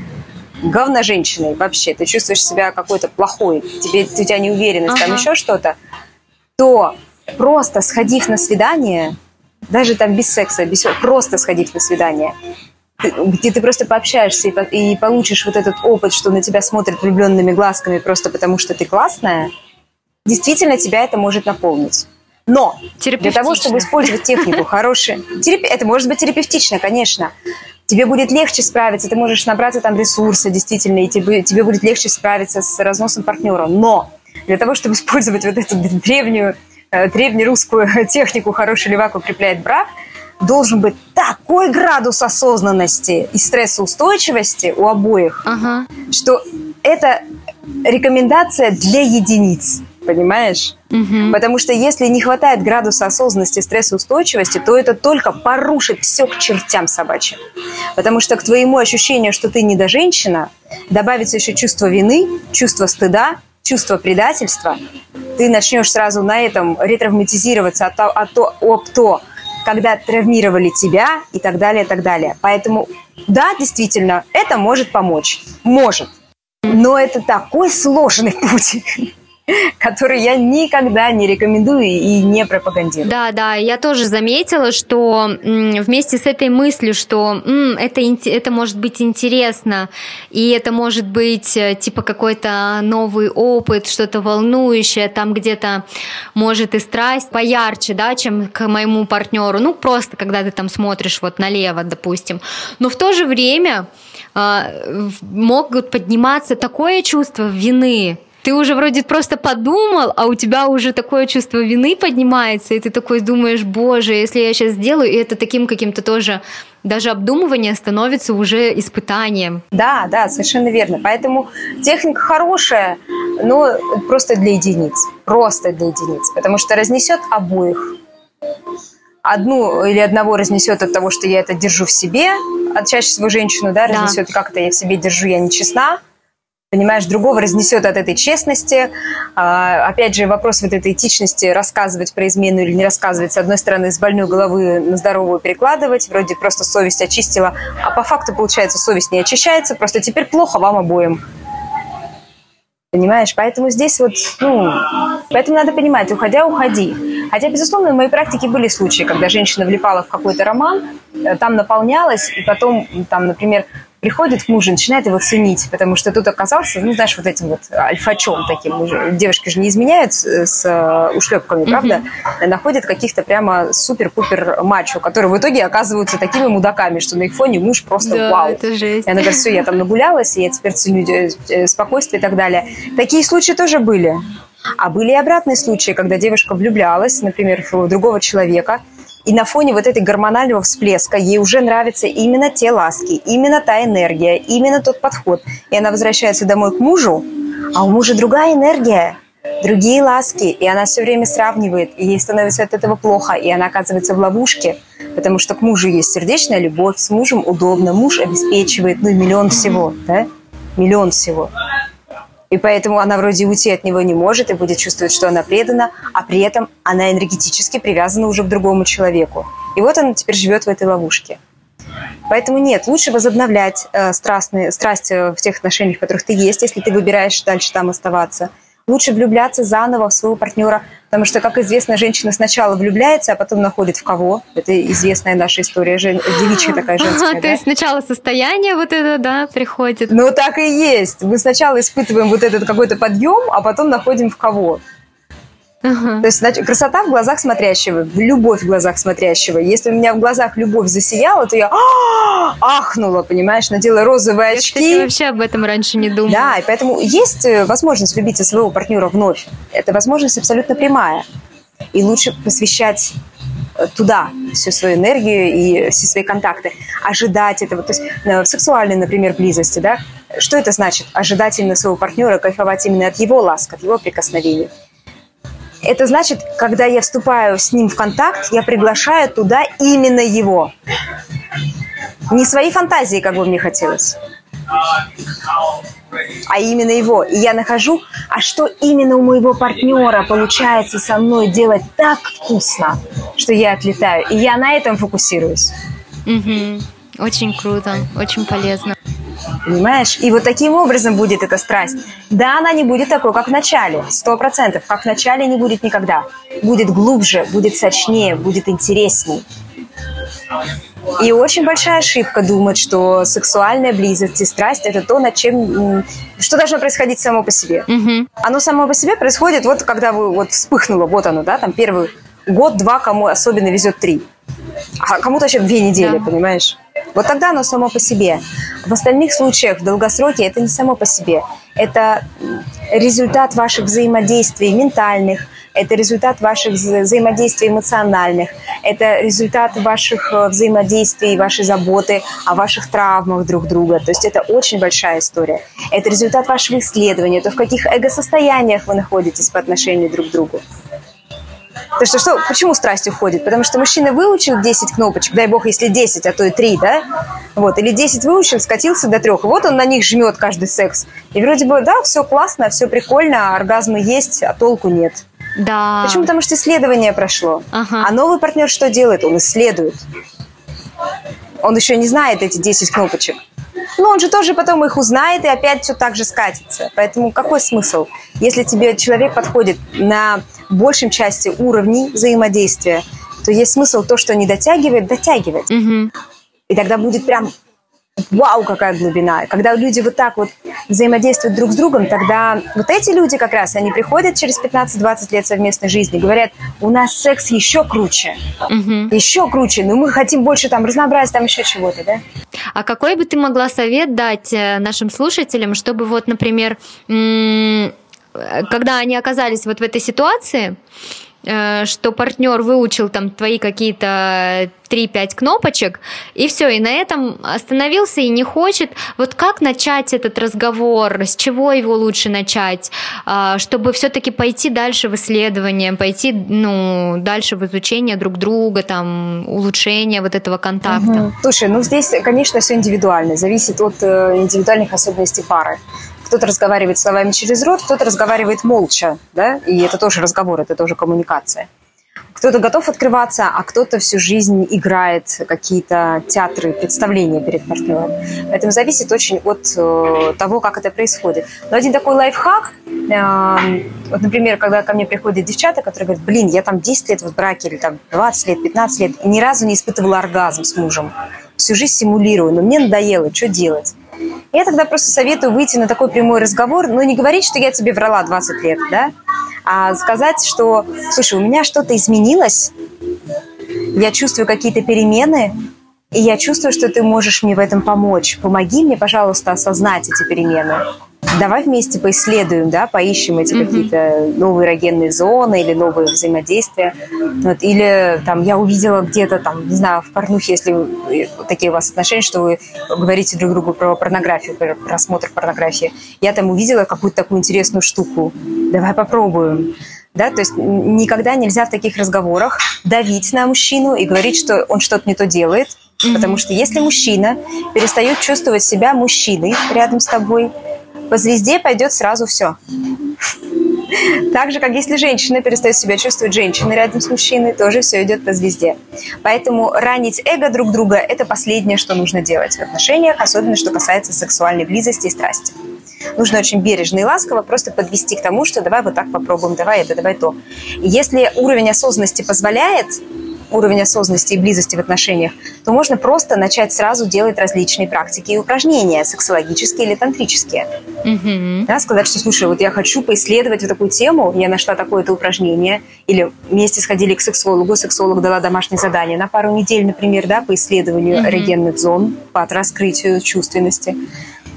говно женщиной вообще, ты чувствуешь себя какой-то плохой, тебе, у тебя неуверенность, uh-huh. там еще что-то, то просто сходив на свидание, даже там без секса, без, просто сходить на свидание, где ты просто пообщаешься и, и получишь вот этот опыт, что на тебя смотрят влюбленными глазками просто потому, что ты классная, действительно тебя это может наполнить. Но для того, чтобы использовать технику хорошей, терапи... это может быть терапевтично, конечно. Тебе будет легче справиться, ты можешь набраться там ресурса действительно, и тебе, тебе будет легче справиться с разносом партнера. Но для того, чтобы использовать вот эту древнюю древнерусскую <laughs> технику «хороший левак укрепляет брак», должен быть такой градус осознанности и стрессоустойчивости у обоих, ага. что это рекомендация для единиц, понимаешь? Угу. Потому что если не хватает градуса осознанности и стрессоустойчивости, то это только порушит все к чертям собачьим. Потому что к твоему ощущению, что ты не до женщина, добавится еще чувство вины, чувство стыда, чувство предательства, ты начнешь сразу на этом ретравматизироваться от, от, от, об то, когда травмировали тебя и так далее, и так далее. Поэтому, да, действительно, это может помочь. Может. Но это такой сложный <laughs> путь <laughs> который я никогда не рекомендую и не пропагандирую. Да, да, я тоже заметила, что вместе с этой мыслью, что это, это может быть интересно, и это может быть э, типа какой-то новый опыт, что-то волнующее, там где-то может и страсть поярче, да, чем к моему партнеру, ну просто когда ты там смотришь вот налево, допустим. Но в то же время э, могут подниматься такое чувство вины, ты уже вроде просто подумал, а у тебя уже такое чувство вины поднимается, и ты такой думаешь, боже, если я сейчас сделаю, и это таким каким-то тоже даже обдумывание становится уже испытанием. Да, да, совершенно верно. Поэтому техника хорошая, но просто для единиц. Просто для единиц. Потому что разнесет обоих. Одну или одного разнесет от того, что я это держу в себе, а чаще всего женщину, да, разнесет, да. как это я в себе держу, я нечестна понимаешь, другого разнесет от этой честности. А, опять же, вопрос вот этой этичности, рассказывать про измену или не рассказывать, с одной стороны, с больной головы на здоровую перекладывать, вроде просто совесть очистила, а по факту, получается, совесть не очищается, просто теперь плохо вам обоим. Понимаешь? Поэтому здесь вот, ну, поэтому надо понимать, уходя, уходи. Хотя, безусловно, в моей практике были случаи, когда женщина влипала в какой-то роман, э, там наполнялась, и потом, там, например, приходит к мужу, начинает его ценить, потому что тут оказался, ну, знаешь, вот этим вот альфачом таким. Девушки же не изменяют с э, ушлепками, правда? Mm-hmm. Находят каких-то прямо супер-пупер мачо, которые в итоге оказываются такими мудаками, что на их фоне муж просто да, вау. это жесть. И она говорит, все, я там нагулялась, и я теперь ценю э, спокойствие и так далее. Такие случаи тоже были. А были и обратные случаи, когда девушка влюблялась, например, в другого человека, и на фоне вот этой гормонального всплеска ей уже нравятся именно те ласки, именно та энергия, именно тот подход. И она возвращается домой к мужу, а у мужа другая энергия, другие ласки, и она все время сравнивает, и ей становится от этого плохо, и она оказывается в ловушке, потому что к мужу есть сердечная любовь, с мужем удобно, муж обеспечивает, ну и миллион всего, да, миллион всего. И поэтому она вроде уйти от него не может и будет чувствовать, что она предана, а при этом она энергетически привязана уже к другому человеку. И вот она теперь живет в этой ловушке. Поэтому нет, лучше возобновлять э, страстные, страсть э, в тех отношениях, в которых ты есть, если ты выбираешь дальше там оставаться – лучше влюбляться заново в своего партнера, потому что, как известно, женщина сначала влюбляется, а потом находит в кого. Это известная наша история, жен... девичья такая женская. А, то есть сначала состояние вот это, да, приходит. Ну, так и есть. Мы сначала испытываем вот этот какой-то подъем, а потом находим в кого. Ага. То есть значит, красота в глазах смотрящего, любовь в глазах смотрящего. Если у меня в глазах любовь засияла, то я ахнула, понимаешь, надела розовые очки. Я, вообще об этом раньше не думала. Да, и поэтому есть э, возможность влюбить своего партнера вновь. Это возможность абсолютно прямая. И лучше посвящать э, туда всю свою энергию и все свои контакты, ожидать этого. То есть э, в сексуальной, например, близости, да, что это значит? Ожидать именно своего партнера, кайфовать именно от его ласк, от его прикосновений. Это значит, когда я вступаю с ним в контакт, я приглашаю туда именно его. Не свои фантазии, как бы мне хотелось, а именно его. И я нахожу, а что именно у моего партнера получается со мной делать так вкусно, что я отлетаю. И я на этом фокусируюсь. Угу. Очень круто, очень полезно. Понимаешь? И вот таким образом будет эта страсть. Да, она не будет такой, как в начале, сто процентов. Как в начале не будет никогда. Будет глубже, будет сочнее, будет интересней. И очень большая ошибка думать, что сексуальная близость и страсть – это то, над чем… Что должно происходить само по себе. Угу. Оно само по себе происходит вот когда вы вот вспыхнуло, вот оно, да, там первый год-два, кому особенно везет три. А кому-то еще две недели, да. понимаешь? Вот тогда оно само по себе. В остальных случаях, в долгосроке, это не само по себе. Это результат ваших взаимодействий ментальных, это результат ваших взаимодействий эмоциональных, это результат ваших э, взаимодействий, вашей заботы о ваших травмах друг друга. То есть это очень большая история. Это результат вашего исследования, то в каких эго-состояниях вы находитесь по отношению друг к другу. То что, что, почему страсть уходит? Потому что мужчина выучил 10 кнопочек, дай бог, если 10, а то и 3, да? Вот, или 10 выучил, скатился до трех. Вот он на них жмет каждый секс. И вроде бы, да, все классно, все прикольно, оргазмы есть, а толку нет. Да. Почему? Потому что исследование прошло. Ага. А новый партнер что делает? Он исследует. Он еще не знает эти 10 кнопочек. Ну, он же тоже потом их узнает и опять все так же скатится. Поэтому какой смысл? Если тебе человек подходит на большем части уровней взаимодействия, то есть смысл то, что не дотягивает, дотягивать. Угу. И тогда будет прям вау, какая глубина. Когда люди вот так вот взаимодействуют друг с другом, тогда вот эти люди как раз, они приходят через 15-20 лет совместной жизни, говорят, у нас секс еще круче, угу. еще круче, но мы хотим больше там разнообразия, там еще чего-то, да? А какой бы ты могла совет дать э, нашим слушателям, чтобы вот, например, когда они оказались вот в этой ситуации, Э, что партнер выучил там твои какие-то 3-5 кнопочек, и все, и на этом остановился и не хочет. Вот как начать этот разговор, с чего его лучше начать, а, чтобы все-таки пойти дальше в исследование, пойти ну, дальше в изучение друг друга, там, улучшение вот этого контакта? Угу. Слушай, ну здесь, конечно, все индивидуально, зависит от э, индивидуальных особенностей пары кто-то разговаривает словами через рот, кто-то разговаривает молча, да, и это тоже разговор, это тоже коммуникация. Кто-то готов открываться, а кто-то всю жизнь играет какие-то театры, представления перед партнером. Поэтому зависит очень от э, того, как это происходит. Но один такой лайфхак, э, вот, например, когда ко мне приходят девчата, которые говорят, блин, я там 10 лет в браке, или там 20 лет, 15 лет, и ни разу не испытывала оргазм с мужем. Всю жизнь симулирую, но мне надоело, что делать? Я тогда просто советую выйти на такой прямой разговор, но не говорить, что я тебе врала 20 лет, да, а сказать, что, слушай, у меня что-то изменилось, я чувствую какие-то перемены, и я чувствую, что ты можешь мне в этом помочь. Помоги мне, пожалуйста, осознать эти перемены давай вместе поисследуем, да, поищем эти mm-hmm. какие-то новые эрогенные зоны или новые взаимодействия. Вот, или там я увидела где-то там, не знаю, в порнухе, если вы, такие у вас отношения, что вы говорите друг другу про порнографию, про просмотр порнографии. Я там увидела какую-то такую интересную штуку. Давай попробуем. Да, то есть никогда нельзя в таких разговорах давить на мужчину и говорить, что он что-то не то делает, mm-hmm. потому что если мужчина перестает чувствовать себя мужчиной рядом с тобой, по звезде пойдет сразу все. Так же, как если женщина перестает себя чувствовать женщиной рядом с мужчиной, тоже все идет по звезде. Поэтому ранить эго друг друга – это последнее, что нужно делать в отношениях, особенно что касается сексуальной близости и страсти. Нужно очень бережно и ласково просто подвести к тому, что давай вот так попробуем, давай это, давай то. И если уровень осознанности позволяет, уровень осознанности и близости в отношениях, то можно просто начать сразу делать различные практики и упражнения, сексологические или тантрические. Mm-hmm. Да, сказать, что, слушай, вот я хочу поисследовать вот такую тему, я нашла такое-то упражнение, или вместе сходили к сексологу, сексолог дала домашнее задание на пару недель, например, да, по исследованию mm-hmm. эрогенных зон, по раскрытию чувственности.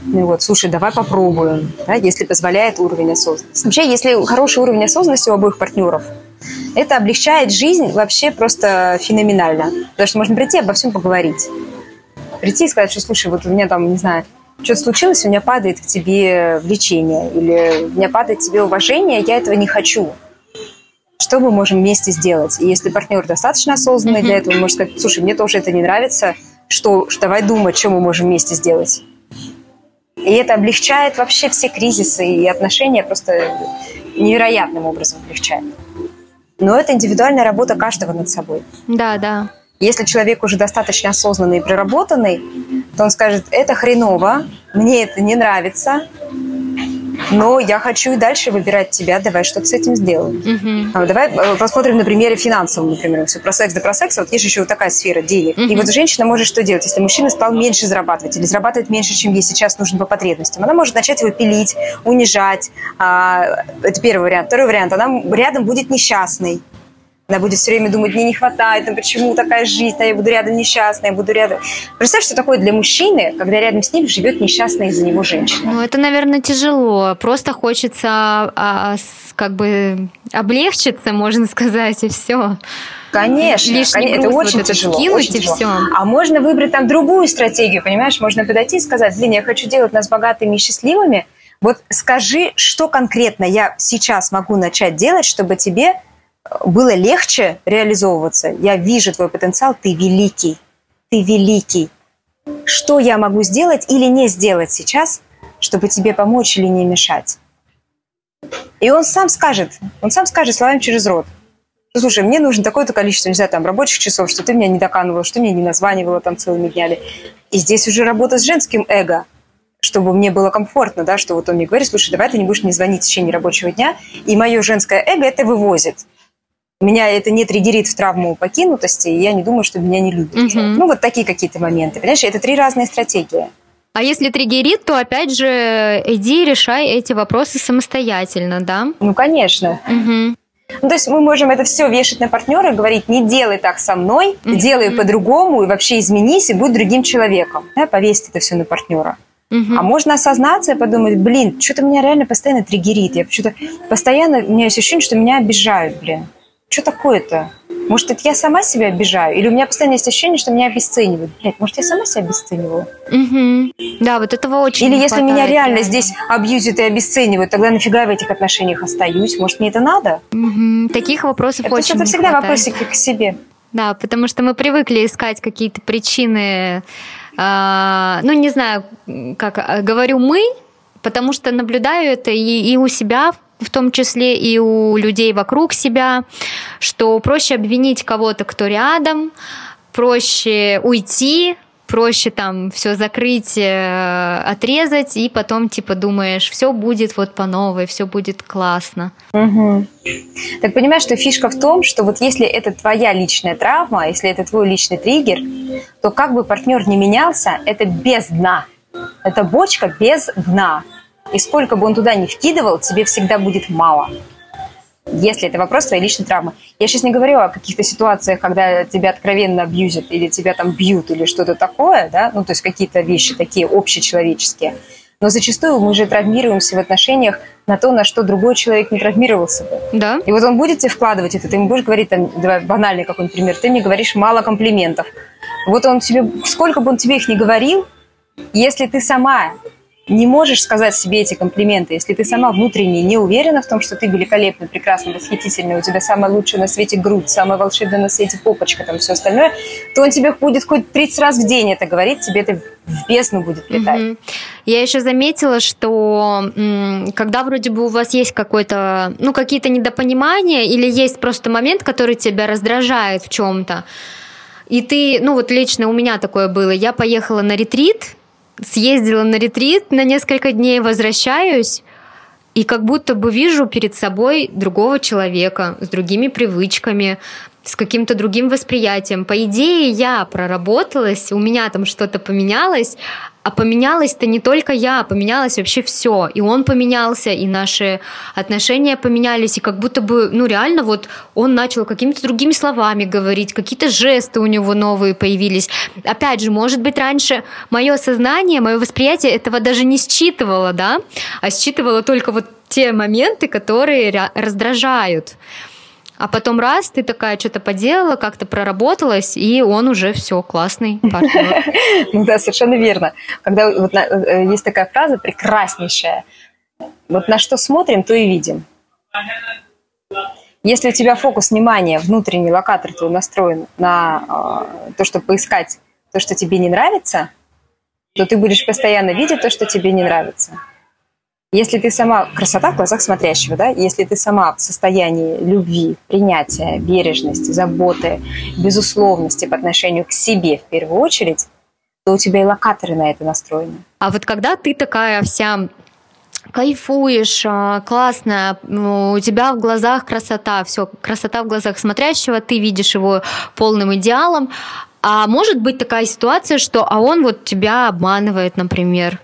Ну вот, слушай, давай попробуем, да, если позволяет уровень осознанности. Вообще, если хороший уровень осознанности у обоих партнеров, это облегчает жизнь вообще просто феноменально. Потому что можно прийти и обо всем поговорить. Прийти и сказать, что, слушай, вот у меня там, не знаю, что-то случилось, у меня падает к тебе влечение, или у меня падает к тебе уважение, я этого не хочу. Что мы можем вместе сделать? И если партнер достаточно осознанный mm-hmm. для этого, он может сказать, слушай, мне тоже это не нравится, что, давай думать, что мы можем вместе сделать. И это облегчает вообще все кризисы и отношения просто невероятным образом облегчает. Но это индивидуальная работа каждого над собой. Да, да. Если человек уже достаточно осознанный и проработанный, то он скажет, это хреново, мне это не нравится, но я хочу и дальше выбирать тебя, давай что-то с этим сделаем. Угу. Давай э, посмотрим на примере финансовом, например, все про секс да про секс, вот есть еще вот такая сфера денег. Угу. И вот женщина может что делать, если мужчина стал меньше зарабатывать или зарабатывает меньше, чем ей сейчас нужно по потребностям, она может начать его пилить, унижать. А, это первый вариант. Второй вариант, она рядом будет несчастной. Она будет все время думать, мне не хватает, ну почему такая жизнь, а я буду рядом несчастная, я буду рядом... Представь, что такое для мужчины, когда рядом с ним живет несчастная из-за него женщина. Ну, это, наверное, тяжело. Просто хочется а, а, как бы облегчиться, можно сказать, и все. Конечно, конечно это очень вот тяжело. Скинуть очень и тяжело. все. А можно выбрать там другую стратегию, понимаешь? Можно подойти и сказать, блин, я хочу делать нас богатыми и счастливыми. Вот скажи, что конкретно я сейчас могу начать делать, чтобы тебе было легче реализовываться. Я вижу твой потенциал, ты великий, ты великий. Что я могу сделать или не сделать сейчас, чтобы тебе помочь или не мешать? И он сам скажет, он сам скажет словами через рот. Слушай, мне нужно такое-то количество, не знаю, там, рабочих часов, что ты меня не доканывала, что мне не названивала там целыми днями. И здесь уже работа с женским эго, чтобы мне было комфортно, да, что вот он мне говорит, слушай, давай ты не будешь мне звонить в течение рабочего дня, и мое женское эго это вывозит меня это не триггерит в травму покинутости, и я не думаю, что меня не любят. Угу. Ну, вот такие какие-то моменты. Понимаешь, это три разные стратегии. А если триггерит, то опять же иди решай эти вопросы самостоятельно, да? Ну, конечно. Угу. Ну, то есть мы можем это все вешать на партнера и говорить, не делай так со мной, mm-hmm. делай по-другому, и вообще изменись, и будь другим человеком. Да, повесить это все на партнера. Mm-hmm. А можно осознаться и подумать, блин, что-то меня реально постоянно триггерит. Я что-то постоянно, у меня есть ощущение, что меня обижают, блин что такое-то? Может, это я сама себя обижаю? Или у меня постоянно есть ощущение, что меня обесценивают? Блядь, может, я сама себя обесцениваю? Угу. Да, вот этого очень Или если меня реально да. здесь абьюзят и обесценивают, тогда нафига я в этих отношениях остаюсь? Может, мне это надо? Угу. Таких вопросов это, очень Это всегда хватает. вопросики к себе. Да, потому что мы привыкли искать какие-то причины, э, ну, не знаю, как а, говорю мы, потому что наблюдаю это и, и у себя в том числе и у людей вокруг себя, что проще обвинить кого-то, кто рядом, проще уйти, проще там все закрыть, э, отрезать, и потом типа думаешь, все будет вот по новой, все будет классно. Угу. Так понимаешь, что фишка в том, что вот если это твоя личная травма, если это твой личный триггер, то как бы партнер не менялся, это без дна. Это бочка без дна. И сколько бы он туда ни вкидывал, тебе всегда будет мало. Если это вопрос твоей личной травмы. Я сейчас не говорю о каких-то ситуациях, когда тебя откровенно абьюзят или тебя там бьют или что-то такое, да, ну, то есть какие-то вещи такие общечеловеческие. Но зачастую мы же травмируемся в отношениях на то, на что другой человек не травмировался бы. Да. И вот он будет тебе вкладывать это, ты ему будешь говорить, там, давай банальный какой-нибудь пример, ты мне говоришь мало комплиментов. Вот он тебе, сколько бы он тебе их не говорил, если ты сама не можешь сказать себе эти комплименты, если ты сама внутренне не уверена в том, что ты великолепна, прекрасна, восхитительна, у тебя самая лучшая на свете грудь, самая волшебная на свете попочка, там все остальное, то он тебе будет хоть 30 раз в день это говорить, тебе это в бездну будет летать. Угу. Я еще заметила, что когда вроде бы у вас есть какой-то, ну, какие-то недопонимания или есть просто момент, который тебя раздражает в чем-то, и ты, ну вот лично у меня такое было, я поехала на ретрит, съездила на ретрит на несколько дней, возвращаюсь, и как будто бы вижу перед собой другого человека с другими привычками, с каким-то другим восприятием. По идее, я проработалась, у меня там что-то поменялось, а поменялось-то не только я, поменялось вообще все. И он поменялся, и наши отношения поменялись, и как будто бы, ну реально вот он начал какими-то другими словами говорить, какие-то жесты у него новые появились. Опять же, может быть, раньше мое сознание, мое восприятие этого даже не считывало, да, а считывало только вот те моменты, которые раздражают. А потом раз, ты такая что-то поделала, как-то проработалась, и он уже все, классный партнер. <laughs> Ну да, совершенно верно. Когда вот э, есть такая фраза прекраснейшая. Вот на что смотрим, то и видим. Если у тебя фокус внимания, внутренний локатор твой настроен на э, то, чтобы поискать то, что тебе не нравится, то ты будешь постоянно видеть то, что тебе не нравится. Если ты сама, красота в глазах смотрящего, да, если ты сама в состоянии любви, принятия, бережности, заботы, безусловности по отношению к себе в первую очередь, то у тебя и локаторы на это настроены. А вот когда ты такая вся кайфуешь, а, классно, у тебя в глазах красота, все, красота в глазах смотрящего, ты видишь его полным идеалом, а может быть такая ситуация, что а он вот тебя обманывает, например,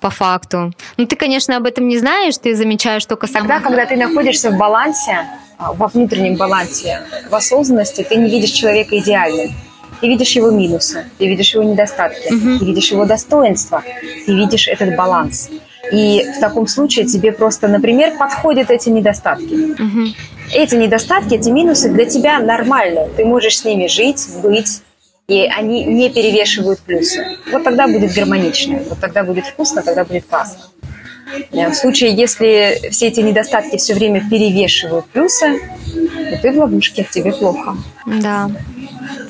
по факту. Ну, ты, конечно, об этом не знаешь, ты замечаешь только сама. Тогда, когда ты находишься в балансе, а, во внутреннем балансе, в осознанности, ты не видишь человека идеальным. Ты видишь его минусы, ты видишь его недостатки, угу. ты видишь его достоинства, ты видишь этот баланс. И в таком случае тебе просто, например, подходят эти недостатки. Угу. Эти недостатки, эти минусы для тебя нормальны. Ты можешь с ними жить, быть, и они не перевешивают плюсы. Вот тогда будет гармонично, вот тогда будет вкусно, тогда будет классно. Э, в случае, если все эти недостатки все время перевешивают плюсы, то ты в ловушке, тебе плохо. Да,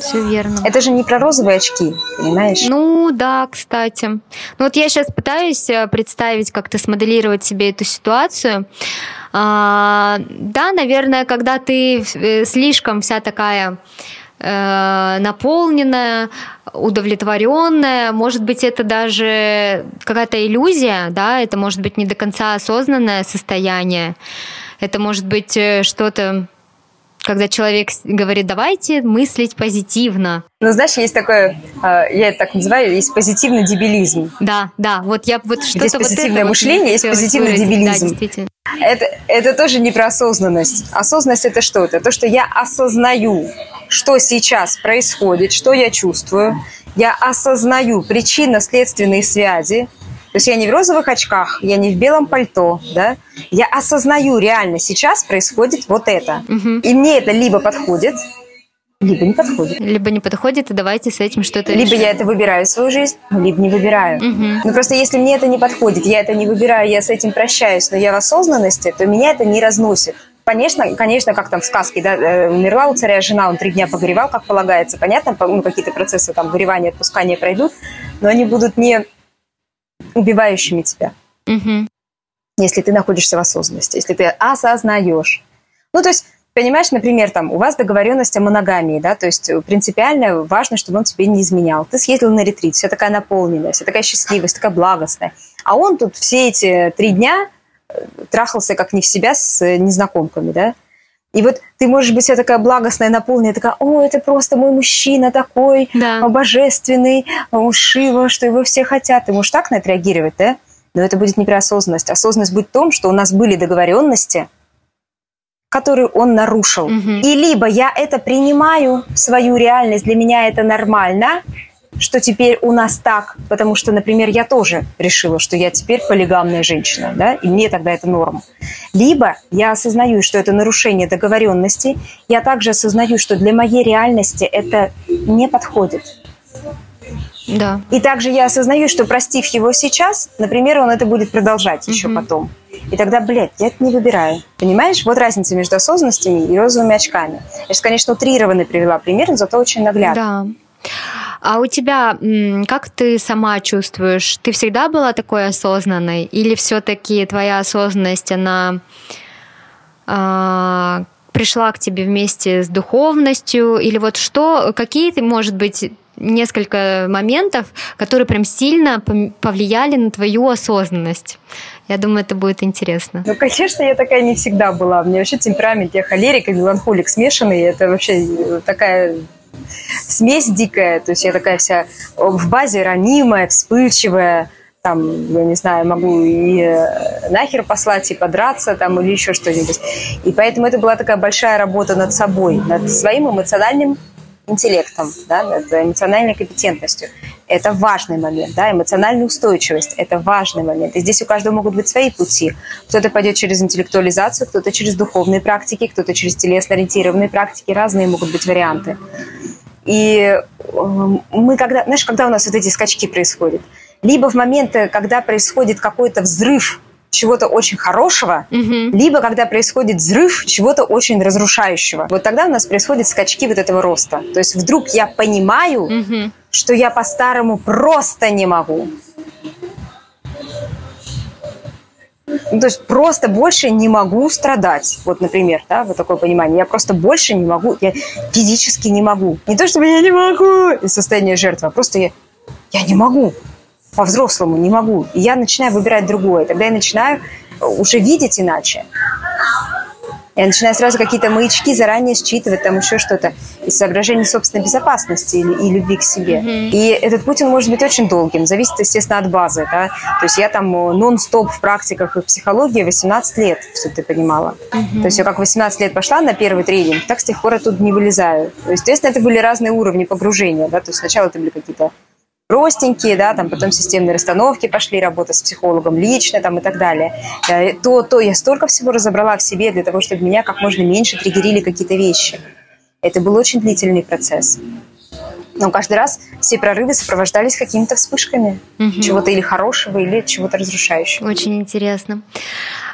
все верно. Это же не про розовые очки, понимаешь? Ну да, кстати. Ну вот я сейчас пытаюсь э, представить, как-то смоделировать себе эту ситуацию. А, да, наверное, когда ты э, слишком вся такая наполненная, удовлетворенная. Может быть, это даже какая-то иллюзия, да, это может быть не до конца осознанное состояние. Это может быть э, что-то когда человек говорит, давайте мыслить позитивно. Ну, знаешь, есть такое, э, я это так называю, есть позитивный дебилизм. Да, да, вот я вот что-то Есть позитивное вот мышление, есть позитивный дебилизм. Да, действительно. Это, это тоже не про осознанность. Осознанность – это что? Это то, что я осознаю, что сейчас происходит, что я чувствую. Я осознаю причинно-следственные связи. То есть я не в розовых очках, я не в белом пальто, да? Я осознаю реально сейчас происходит вот это. Угу. И мне это либо подходит, либо не подходит. Либо не подходит, и давайте с этим что-то Либо решим. я это выбираю в свою жизнь, либо не выбираю. Угу. Ну просто если мне это не подходит, я это не выбираю, я с этим прощаюсь, но я в осознанности, то меня это не разносит. Конечно, конечно, как там в сказке, да, э, умерла у царя жена, он три дня погоревал, как полагается. Понятно, ну, какие-то процессы там горевания, отпускания пройдут, но они будут не убивающими тебя. Угу. Если ты находишься в осознанности, если ты осознаешь. Ну, то есть, понимаешь, например, там, у вас договоренность о моногамии, да, то есть принципиально важно, чтобы он тебе не изменял. Ты съездил на ретрит, вся такая наполненная, вся такая счастливая, вся такая благостная. А он тут все эти три дня трахался как не в себя с незнакомками, да. И вот ты можешь быть вся такая благостная, наполненная, такая, о, это просто мой мужчина такой, да. божественный, Шива, что его все хотят. Ты можешь так на это реагировать, да? Но это будет не про осознанность. Осознанность будет в том, что у нас были договоренности, которые он нарушил. Угу. И либо я это принимаю в свою реальность, для меня это нормально, что теперь у нас так, потому что, например, я тоже решила, что я теперь полигамная женщина, да, и мне тогда это норма. Либо я осознаю, что это нарушение договоренности, я также осознаю, что для моей реальности это не подходит. Да. И также я осознаю, что простив его сейчас, например, он это будет продолжать еще Мгм. потом. И тогда, блядь, я это не выбираю. Понимаешь? Вот разница между осознанностями и розовыми очками. Я сейчас, конечно, утрированно привела пример, но зато очень наглядно. Да. А у тебя, как ты сама чувствуешь, ты всегда была такой осознанной? Или все-таки твоя осознанность, она а, пришла к тебе вместе с духовностью? Или вот что, какие может быть, несколько моментов, которые прям сильно повлияли на твою осознанность? Я думаю, это будет интересно. Ну, конечно, я такая не всегда была. У меня вообще темперамент, я холерик и меланхолик смешанный. Это вообще э, такая смесь дикая. То есть я такая вся в базе ранимая, вспыльчивая. Там, я не знаю, могу и э, нахер послать, и подраться там, или еще что-нибудь. И поэтому это была такая большая работа над собой, над своим эмоциональным интеллектом, да, над эмоциональной компетентностью. Это важный момент, да, эмоциональная устойчивость – это важный момент. И здесь у каждого могут быть свои пути. Кто-то пойдет через интеллектуализацию, кто-то через духовные практики, кто-то через телесно-ориентированные практики. Разные могут быть варианты. И э, мы когда, знаешь, когда у нас вот эти скачки происходят, либо в моменты, когда происходит какой-то взрыв чего-то очень хорошего, Мгм. либо когда происходит взрыв чего-то очень разрушающего. Вот тогда у нас происходят скачки вот этого роста. То есть вдруг я понимаю, Мгм. что я по-старому просто не могу. Ну, то есть просто больше не могу страдать. Вот, например, да, вот такое понимание. Я просто больше не могу, я физически не могу. Не то, чтобы я не могу из состояния жертвы, а просто я, я не могу. По-взрослому не могу. И я начинаю выбирать другое. Тогда я начинаю уже видеть иначе. Я начинаю сразу какие-то маячки заранее считывать, там еще что-то, из соображений собственной безопасности и, и любви к себе. И этот путь, он может быть очень долгим, зависит, естественно, от базы. Да? То есть я там э, нон-стоп в практиках и в психологии 18 лет, чтобы ты понимала. То есть я как 18 лет пошла на первый тренинг, так с тех пор оттуда не вылезаю. Естественно, это были разные уровни погружения. Да? То есть сначала это были какие-то простенькие, да, там потом системные расстановки пошли, работа с психологом лично там и так далее. Э, То, то я столько всего разобрала в себе для того, чтобы меня как можно меньше триггерили какие-то вещи. Это был очень длительный процесс. Но каждый раз все прорывы сопровождались какими-то вспышками Мгм. чего-то или хорошего, или чего-то разрушающего. Очень интересно.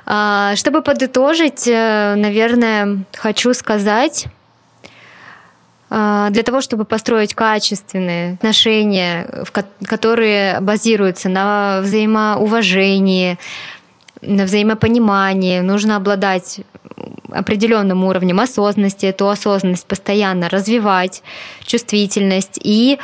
А, Чтобы подытожить, э, наверное, хочу сказать, для того, чтобы построить качественные отношения, которые базируются на взаимоуважении, на взаимопонимании, нужно обладать определенным уровнем осознанности, эту осознанность постоянно развивать, чувствительность и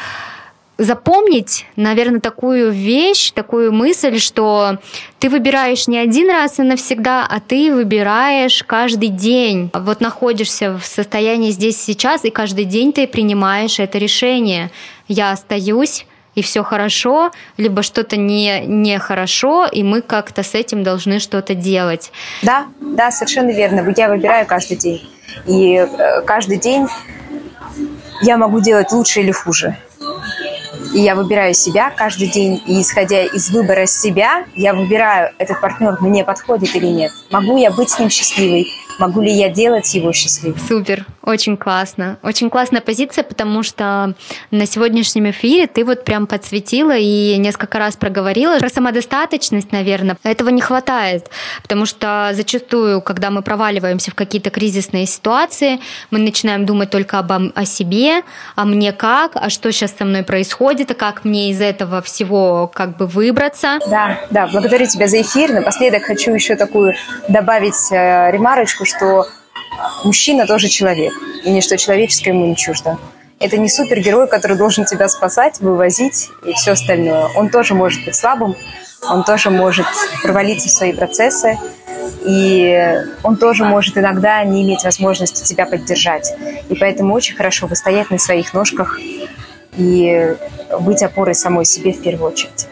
запомнить, наверное, такую вещь, такую мысль, что ты выбираешь не один раз и навсегда, а ты выбираешь каждый день. Вот находишься в состоянии здесь сейчас, и каждый день ты принимаешь это решение. Я остаюсь, и все хорошо, либо что-то не нехорошо, и мы как-то с этим должны что-то делать. Да, да, совершенно верно. Я выбираю каждый день. И э, каждый день я могу делать лучше или хуже. И я выбираю себя каждый день. И исходя из выбора себя, я выбираю, этот партнер мне подходит или нет. Могу я быть с ним счастливой? Могу ли я делать его счастливым? Супер, очень классно. Очень классная позиция, потому что на сегодняшнем эфире ты вот прям подсветила и несколько раз проговорила про самодостаточность, наверное. Этого не хватает, потому что зачастую, когда мы проваливаемся в какие-то кризисные ситуации, мы начинаем думать только об, о себе, а мне как, а что сейчас со мной происходит, а как мне из этого всего как бы выбраться. Да, да, благодарю тебя за эфир. Напоследок хочу еще такую добавить э, ремарочку, что мужчина тоже человек, и ничто человеческое ему не чуждо. Это не супергерой, который должен тебя спасать, вывозить и все остальное. Он тоже может быть слабым, он тоже может провалиться в свои процессы, и он тоже может иногда не иметь возможности тебя поддержать. И поэтому очень хорошо выстоять на своих ножках и быть опорой самой себе в первую очередь.